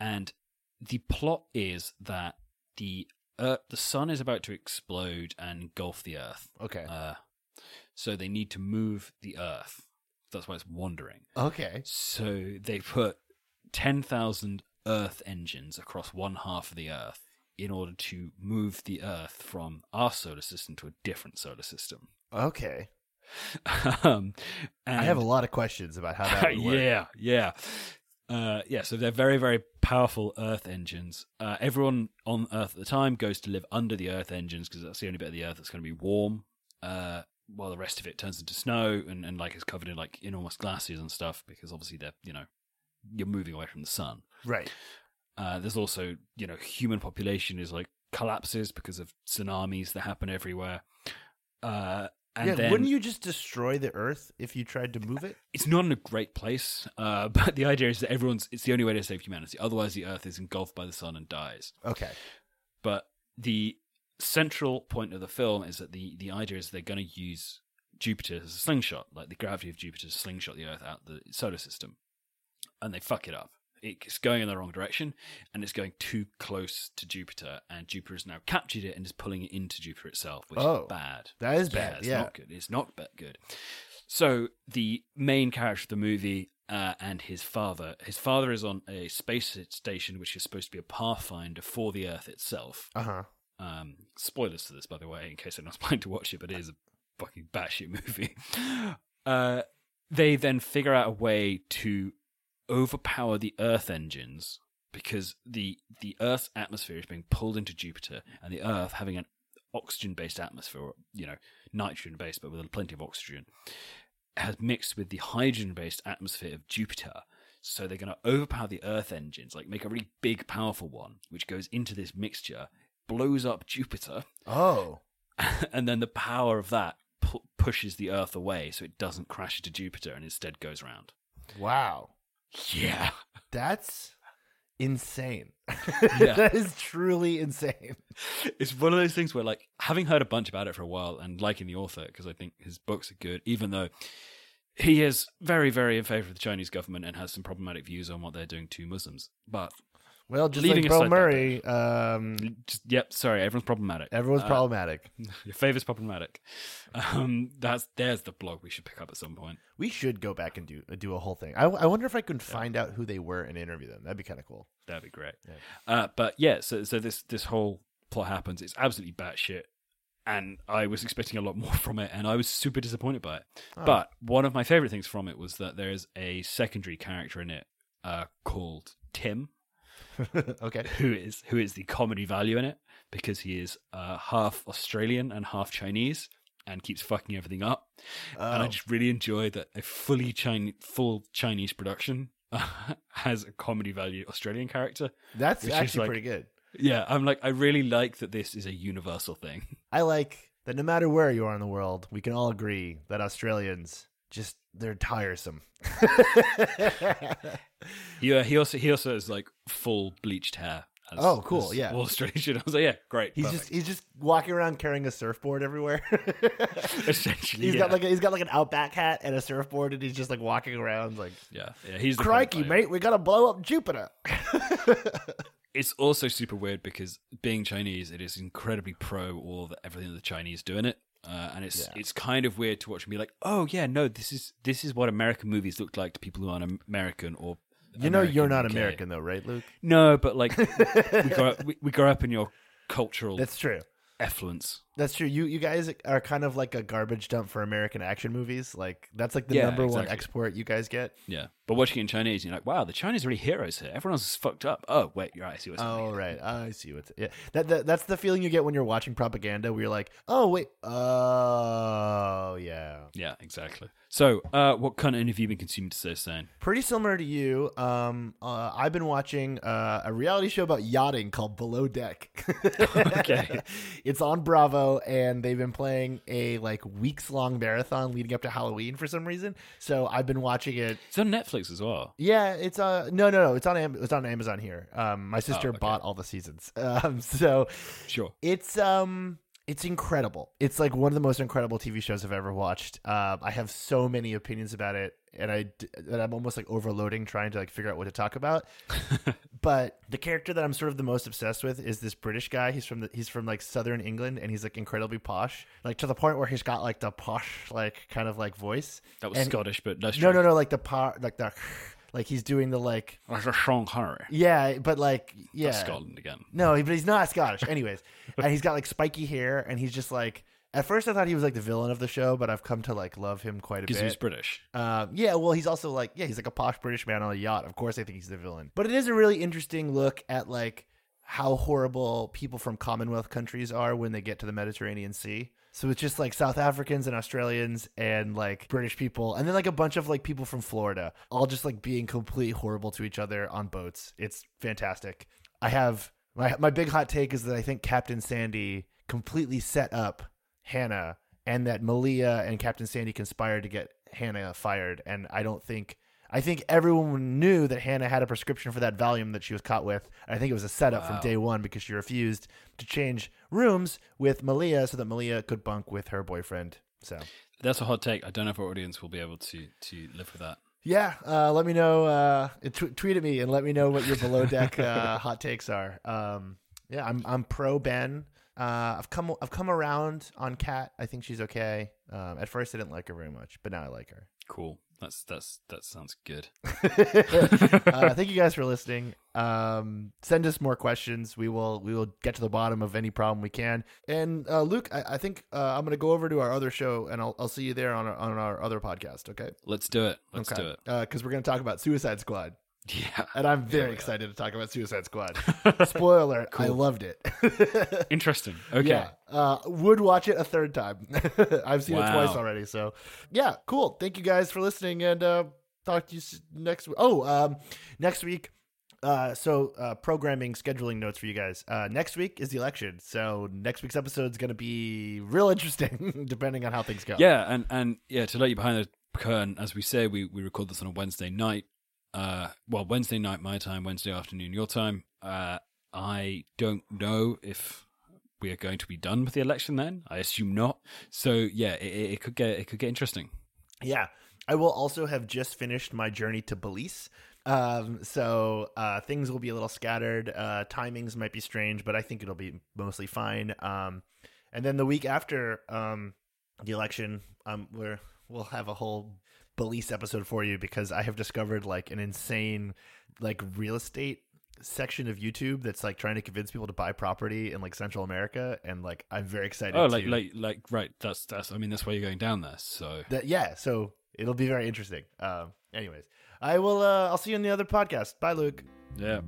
And the plot is that the Earth, the sun is about to explode and engulf the Earth. Okay. Uh, so they need to move the Earth. That's why it's wandering. okay. So they put 10,000 Earth engines across one half of the Earth in order to move the Earth from our solar system to a different solar system. Okay. *laughs* um, I have a lot of questions about how that *laughs* yeah, yeah. Uh, yeah, so they're very, very powerful Earth engines. Uh, everyone on Earth at the time goes to live under the Earth engines because that's the only bit of the Earth that's going to be warm. Uh, while the rest of it turns into snow and, and like is covered in like enormous glaciers and stuff because obviously they're you know you're moving away from the sun. Right. Uh, there's also you know human population is like collapses because of tsunamis that happen everywhere. Uh, and yeah, then wouldn't you just destroy the Earth if you tried to move it? it's not in a great place, uh, *laughs* but the idea is that everyone's it's the only way to save humanity. Otherwise, the Earth is engulfed by the sun and dies. Okay. But the central point of the film is that the the idea is they're going to use Jupiter as a slingshot, like the gravity of Jupiter to slingshot the Earth out of the solar system, and they fuck it up. It's going in the wrong direction, and it's going too close to Jupiter, and Jupiter has now captured it and is pulling it into Jupiter itself, which Oh, is bad. That is Yeah, bad. it's Yeah. not good. It's not good. So the main character of the movie uh, and his father, his father is on a space station which is supposed to be a pathfinder for the Earth itself. Uh huh. Um, spoilers to this, by the way, in case anyone's *laughs* planning to watch it, but it is a fucking batshit movie. *laughs* Uh, they then figure out a way to overpower the Earth engines because the the Earth's atmosphere is being pulled into Jupiter, and the Earth having an oxygen-based atmosphere, or, you know, nitrogen-based, but with plenty of oxygen, has mixed with the hydrogen-based atmosphere of Jupiter. So they're going to overpower the Earth engines, like make a really big, powerful one, which goes into this mixture, blows up Jupiter, Oh. *laughs* and then the power of that pu- pushes the Earth away, so it doesn't crash into Jupiter and instead goes round. Wow. Yeah, That's insane. Yeah. *laughs* that is truly insane. it's one of those things where, like, having heard a bunch about it for a while and liking the author because I think his books are good, even though he is very, very in favor of the Chinese government and has some problematic views on what they're doing to Muslims. But Well, just Leaving like Bill Murray, um, just, yep, sorry, everyone's problematic. everyone's Uh, problematic. *laughs* Your favorite's problematic. Um, that's there's the blog we should pick up at some point. We should go back and do do a whole thing. I, I wonder if I can find out who they were and interview them. That'd be kind of cool. That'd be great. Yeah. Uh, but yeah, so so this this whole plot happens. It's absolutely batshit, and I was expecting a lot more *laughs* from it, and I was super disappointed by it. Oh. But one of my favorite things from it was that there is a secondary character in it uh, called Tim, *laughs* okay. who is who is the comedy value in it because he is uh, half Australian and half Chinese. And keeps fucking everything up, and I Oh. just really enjoy that a fully Chinese, full Chinese production *laughs* has a comedy value Australian character, That's actually like- pretty good. Yeah, I'm like, I really like that this is a universal thing. I like that no matter where you are in the world, we can all agree that Australians just they're tiresome. *laughs* Yeah, uh, he also he also has like full bleached hair. as- Oh, cool, yeah. all Australian. *laughs* I was like, yeah, great. he's perfect. just he's just walking around carrying a surfboard everywhere. *laughs* essentially. He's yeah. got like a, he's got like an outback hat and a surfboard, and he's just like walking around like, yeah, yeah. He's "Crikey, mate, we gotta blow up Jupiter." It's also super weird because being Chinese, it is incredibly pro all the, everything that the Chinese do in it. Uh, and it's Yeah. it's kind of weird to watch and be like, oh yeah, no, this is this is what American movies look like to people who aren't American or you know, you're not UK. American though, right, Luke? No, but like we grow up, *laughs* we, we grow up in your cultural That's true. Effluence. That's true. You you guys are kind of like a garbage dump for American action movies. Like that's like the Yeah, number one export you guys get. Yeah, but watching it in Chinese, you're like, wow, the Chinese are really heroes here. Everyone else is fucked up. Oh wait, you're right. I see what's Oh right, I see what's yeah. That, that that's the feeling you get when you're watching propaganda, where you're like, oh wait, oh yeah. Yeah, exactly. So, uh, what content have you been consuming to this saying? Pretty similar to you. Um, uh, I've been watching uh, a reality show about yachting called Below Deck. *laughs* *laughs* Okay. it's on Bravo, and they've been playing a like weeks long marathon leading up to Halloween for some reason. So I've been watching it. It's on Netflix as well. Yeah, it's uh no no no it's on Am- it's on Amazon here. Um, my sister Oh, okay. bought all the seasons. *laughs* Um, so Sure. it's um it's incredible. It's like one of the most incredible TV shows I've ever watched. Um, I have so many opinions about it, and I that I'm almost like overloading trying to like figure out what to talk about. *laughs* but the character that I'm sort of the most obsessed with is this British guy. He's from the he's from like southern England, and he's like incredibly posh, like to the point where he's got like the posh like kind of like voice. That was And- Scottish, but that's No, true. no, no, like the po like the like he's doing the like That's a strong Harry. yeah, but like yeah, That's Scotland again. no, but he's not Scottish. Anyways, *laughs* and he's got like spiky hair, and he's just like. At first, I thought he was like the villain of the show, but I've come to like love him quite a bit. Because he was bit. British. Um, yeah, well, he's also like, yeah, he's like a posh British man on a yacht. Of course, I think he's the villain. But it is a really interesting look at like how horrible people from Commonwealth countries are when they get to the Mediterranean Sea. So it's just like South Africans and Australians and like British people, and then like a bunch of like people from Florida, all just like being completely horrible to each other on boats. It's fantastic. I have my my big hot take is that I think Captain Sandy completely set up Hannah, and that Malia and Captain Sandy conspired to get Hannah fired. And I don't think I think everyone knew that Hannah had a prescription for that Valium that she was caught with. I think it was a setup Wow. from day one because she refused to change rooms with Malia so that Malia could bunk with her boyfriend. So That's a hot take. I don't know if our audience will be able to to live with that. yeah, uh, let me know. Uh, t- tweet at me and let me know what your below deck uh, *laughs* hot takes are. Um, yeah, I'm I'm pro Ben. Uh, I've come I've come around on Kat. I think she's okay. Um, at first, I didn't like her very much, but now I like her. Cool. That's that's that sounds good. *laughs* *laughs* uh, thank you guys for listening. Um, send us more questions. We will we will get to the bottom of any problem we can. And uh, Luke, I, I think uh, I'm going to go over to our other show, and I'll I'll see you there on our, on our other podcast. Okay. Let's do it. Let's okay. do it. Because we're going to talk about Suicide Squad, Yeah. and I'm very are. excited to talk about Suicide Squad. *laughs* Spoiler: I loved it. *laughs* Interesting. Okay. Yeah. Uh, would watch it a third time. *laughs* I've seen it twice already. So, yeah, cool. Thank you guys for listening, and uh, talk to you next week. Oh, um, next week. Uh, so uh, programming scheduling notes for you guys. Uh, next week is the election, so next week's episode is going to be real interesting, depending on how things go. Yeah, and and yeah, to let you behind the curtain, as we say, we we record this on a Wednesday night. Uh, well, Wednesday night my time, Wednesday afternoon your time. Uh, I don't know if we are going to be done with the election then. I assume not. So yeah, it, it could get it could get interesting. Yeah. I will also have just finished my journey to Belize. Um, so uh, things will be a little scattered. Uh, timings might be strange, but I think it'll be mostly fine. Um, and then the week after um, the election, um, we're, we'll have a whole Belize episode for you because I have discovered like an insane like real estate section of YouTube that's like trying to convince people to buy property in like Central America, and like I'm very excited. Oh, like to- like like right. That's that's. I mean, that's why you're going down there. So that yeah so it'll be very interesting um anyways i will uh i'll see you in the other podcast bye luke yeah.